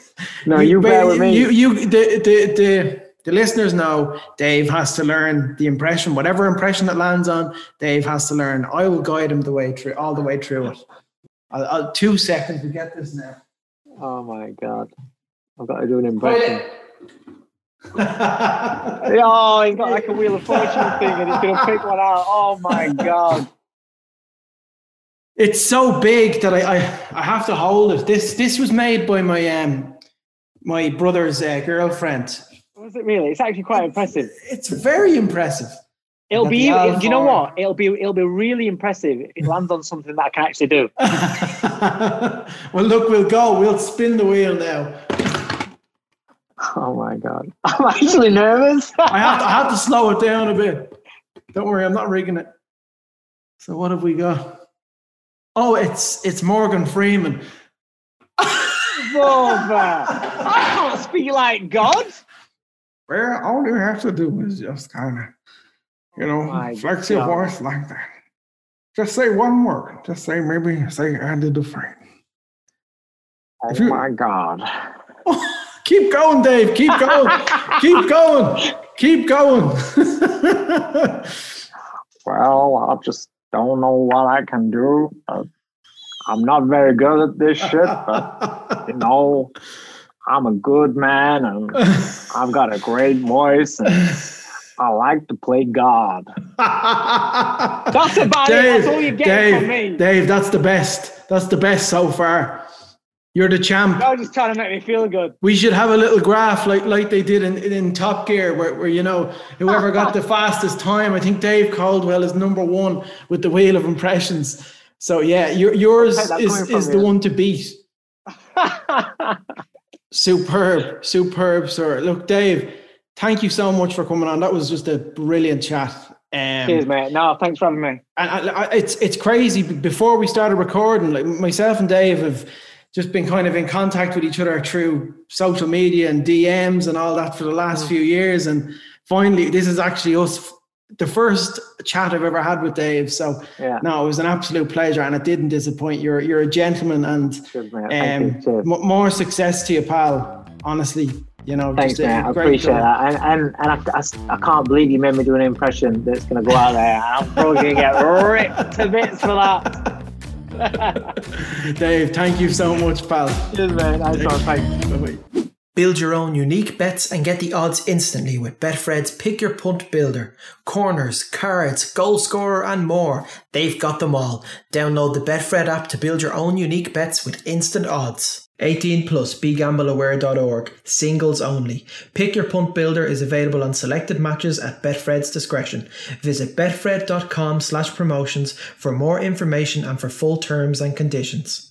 Speaker 2: No you bear with me
Speaker 1: You, you, the, the, the, the listeners know Dave has to learn the impression, whatever impression it lands on. Dave has to learn. I will guide him the way through, all the way through it. I'll, I'll, two seconds. to get this now.
Speaker 2: oh my god I've got to do an impression <laughs> oh he's got like a wheel of fortune <laughs> thing and he's gonna pick one out oh my god
Speaker 1: it's so big that I, I, I have to hold it. This this was made by my um my brother's uh, girlfriend.
Speaker 2: was it really it's actually quite impressive
Speaker 1: It's very impressive.
Speaker 2: It'll be. Do you know what? It'll be. It'll be really impressive if it lands on something that I can actually do. <laughs> <laughs>
Speaker 1: well, look, we'll go. We'll spin the wheel now.
Speaker 2: Oh my god! <laughs> I'm actually nervous.
Speaker 1: I have to, I have to slow it down a bit. Don't worry, I'm not rigging it. So what have we got? Oh, it's it's Morgan Freeman.
Speaker 2: Brother, I can't speak like God.
Speaker 1: Well, all you have to do is just kind of, you know,
Speaker 2: my
Speaker 1: flex your voice like that. Just say one word. Just say maybe say Andy Dufresne.
Speaker 2: Oh
Speaker 1: you-
Speaker 2: my God! <laughs>
Speaker 1: Keep going, Dave. Keep going. <laughs> Keep going. Keep going. <laughs>
Speaker 2: Well, I just don't know what I can do. Uh, I'm not very good at this <laughs> shit, but you know, I'm a good man and I've got a great voice and I like to play God. <laughs> That's about it. That's all you get
Speaker 1: Dave,
Speaker 2: from me.
Speaker 1: Dave, that's the best. That's the best so far. You're the champ.
Speaker 2: You're just trying to make me feel good.
Speaker 1: We should have a little graph like like they did in, in Top Gear, where, where you know whoever got the <laughs> fastest time. I think Dave Coldwell is number one with the wheel of impressions. So yeah, your, yours is, is the one to beat. Superb, superb, sir. Look, Dave, thank you so much for coming on. That was just a brilliant chat. Um,
Speaker 2: Cheers, mate. No, thanks for having me.
Speaker 1: and I, I, it's it's crazy. Before we started recording, like myself and Dave have just been kind of in contact with each other through social media and DMs and all that for the last few years. And finally, this is actually us, the first chat I've ever had with Dave. So
Speaker 2: Yeah.
Speaker 1: no, it was an absolute pleasure, and it didn't disappoint. You're you're a gentleman, and um,
Speaker 2: you.
Speaker 1: M- more success to you, pal. Honestly, you know,
Speaker 2: Thanks, man. I appreciate
Speaker 1: guy.
Speaker 2: that. And and, and I, I, I can't believe you made me do an impression that's going to go out there. I'm probably going to get ripped to bits for that. <laughs>
Speaker 1: Dave, thank you so much, pal.
Speaker 2: Cheers, man. Nice one. Thanks.
Speaker 1: Bye-bye.
Speaker 3: Build your own unique bets and get the odds instantly with Betfred's Pick Your Punt Builder. Corners, cards, goal scorer, and more. They've got them all. Download the Betfred app to build your own unique bets with instant odds. 18 plus begambleaware.org. Singles only. Pick Your Punt Builder is available on selected matches at Betfred's discretion. Visit betfred.com slash promotions for more information and for full terms and conditions.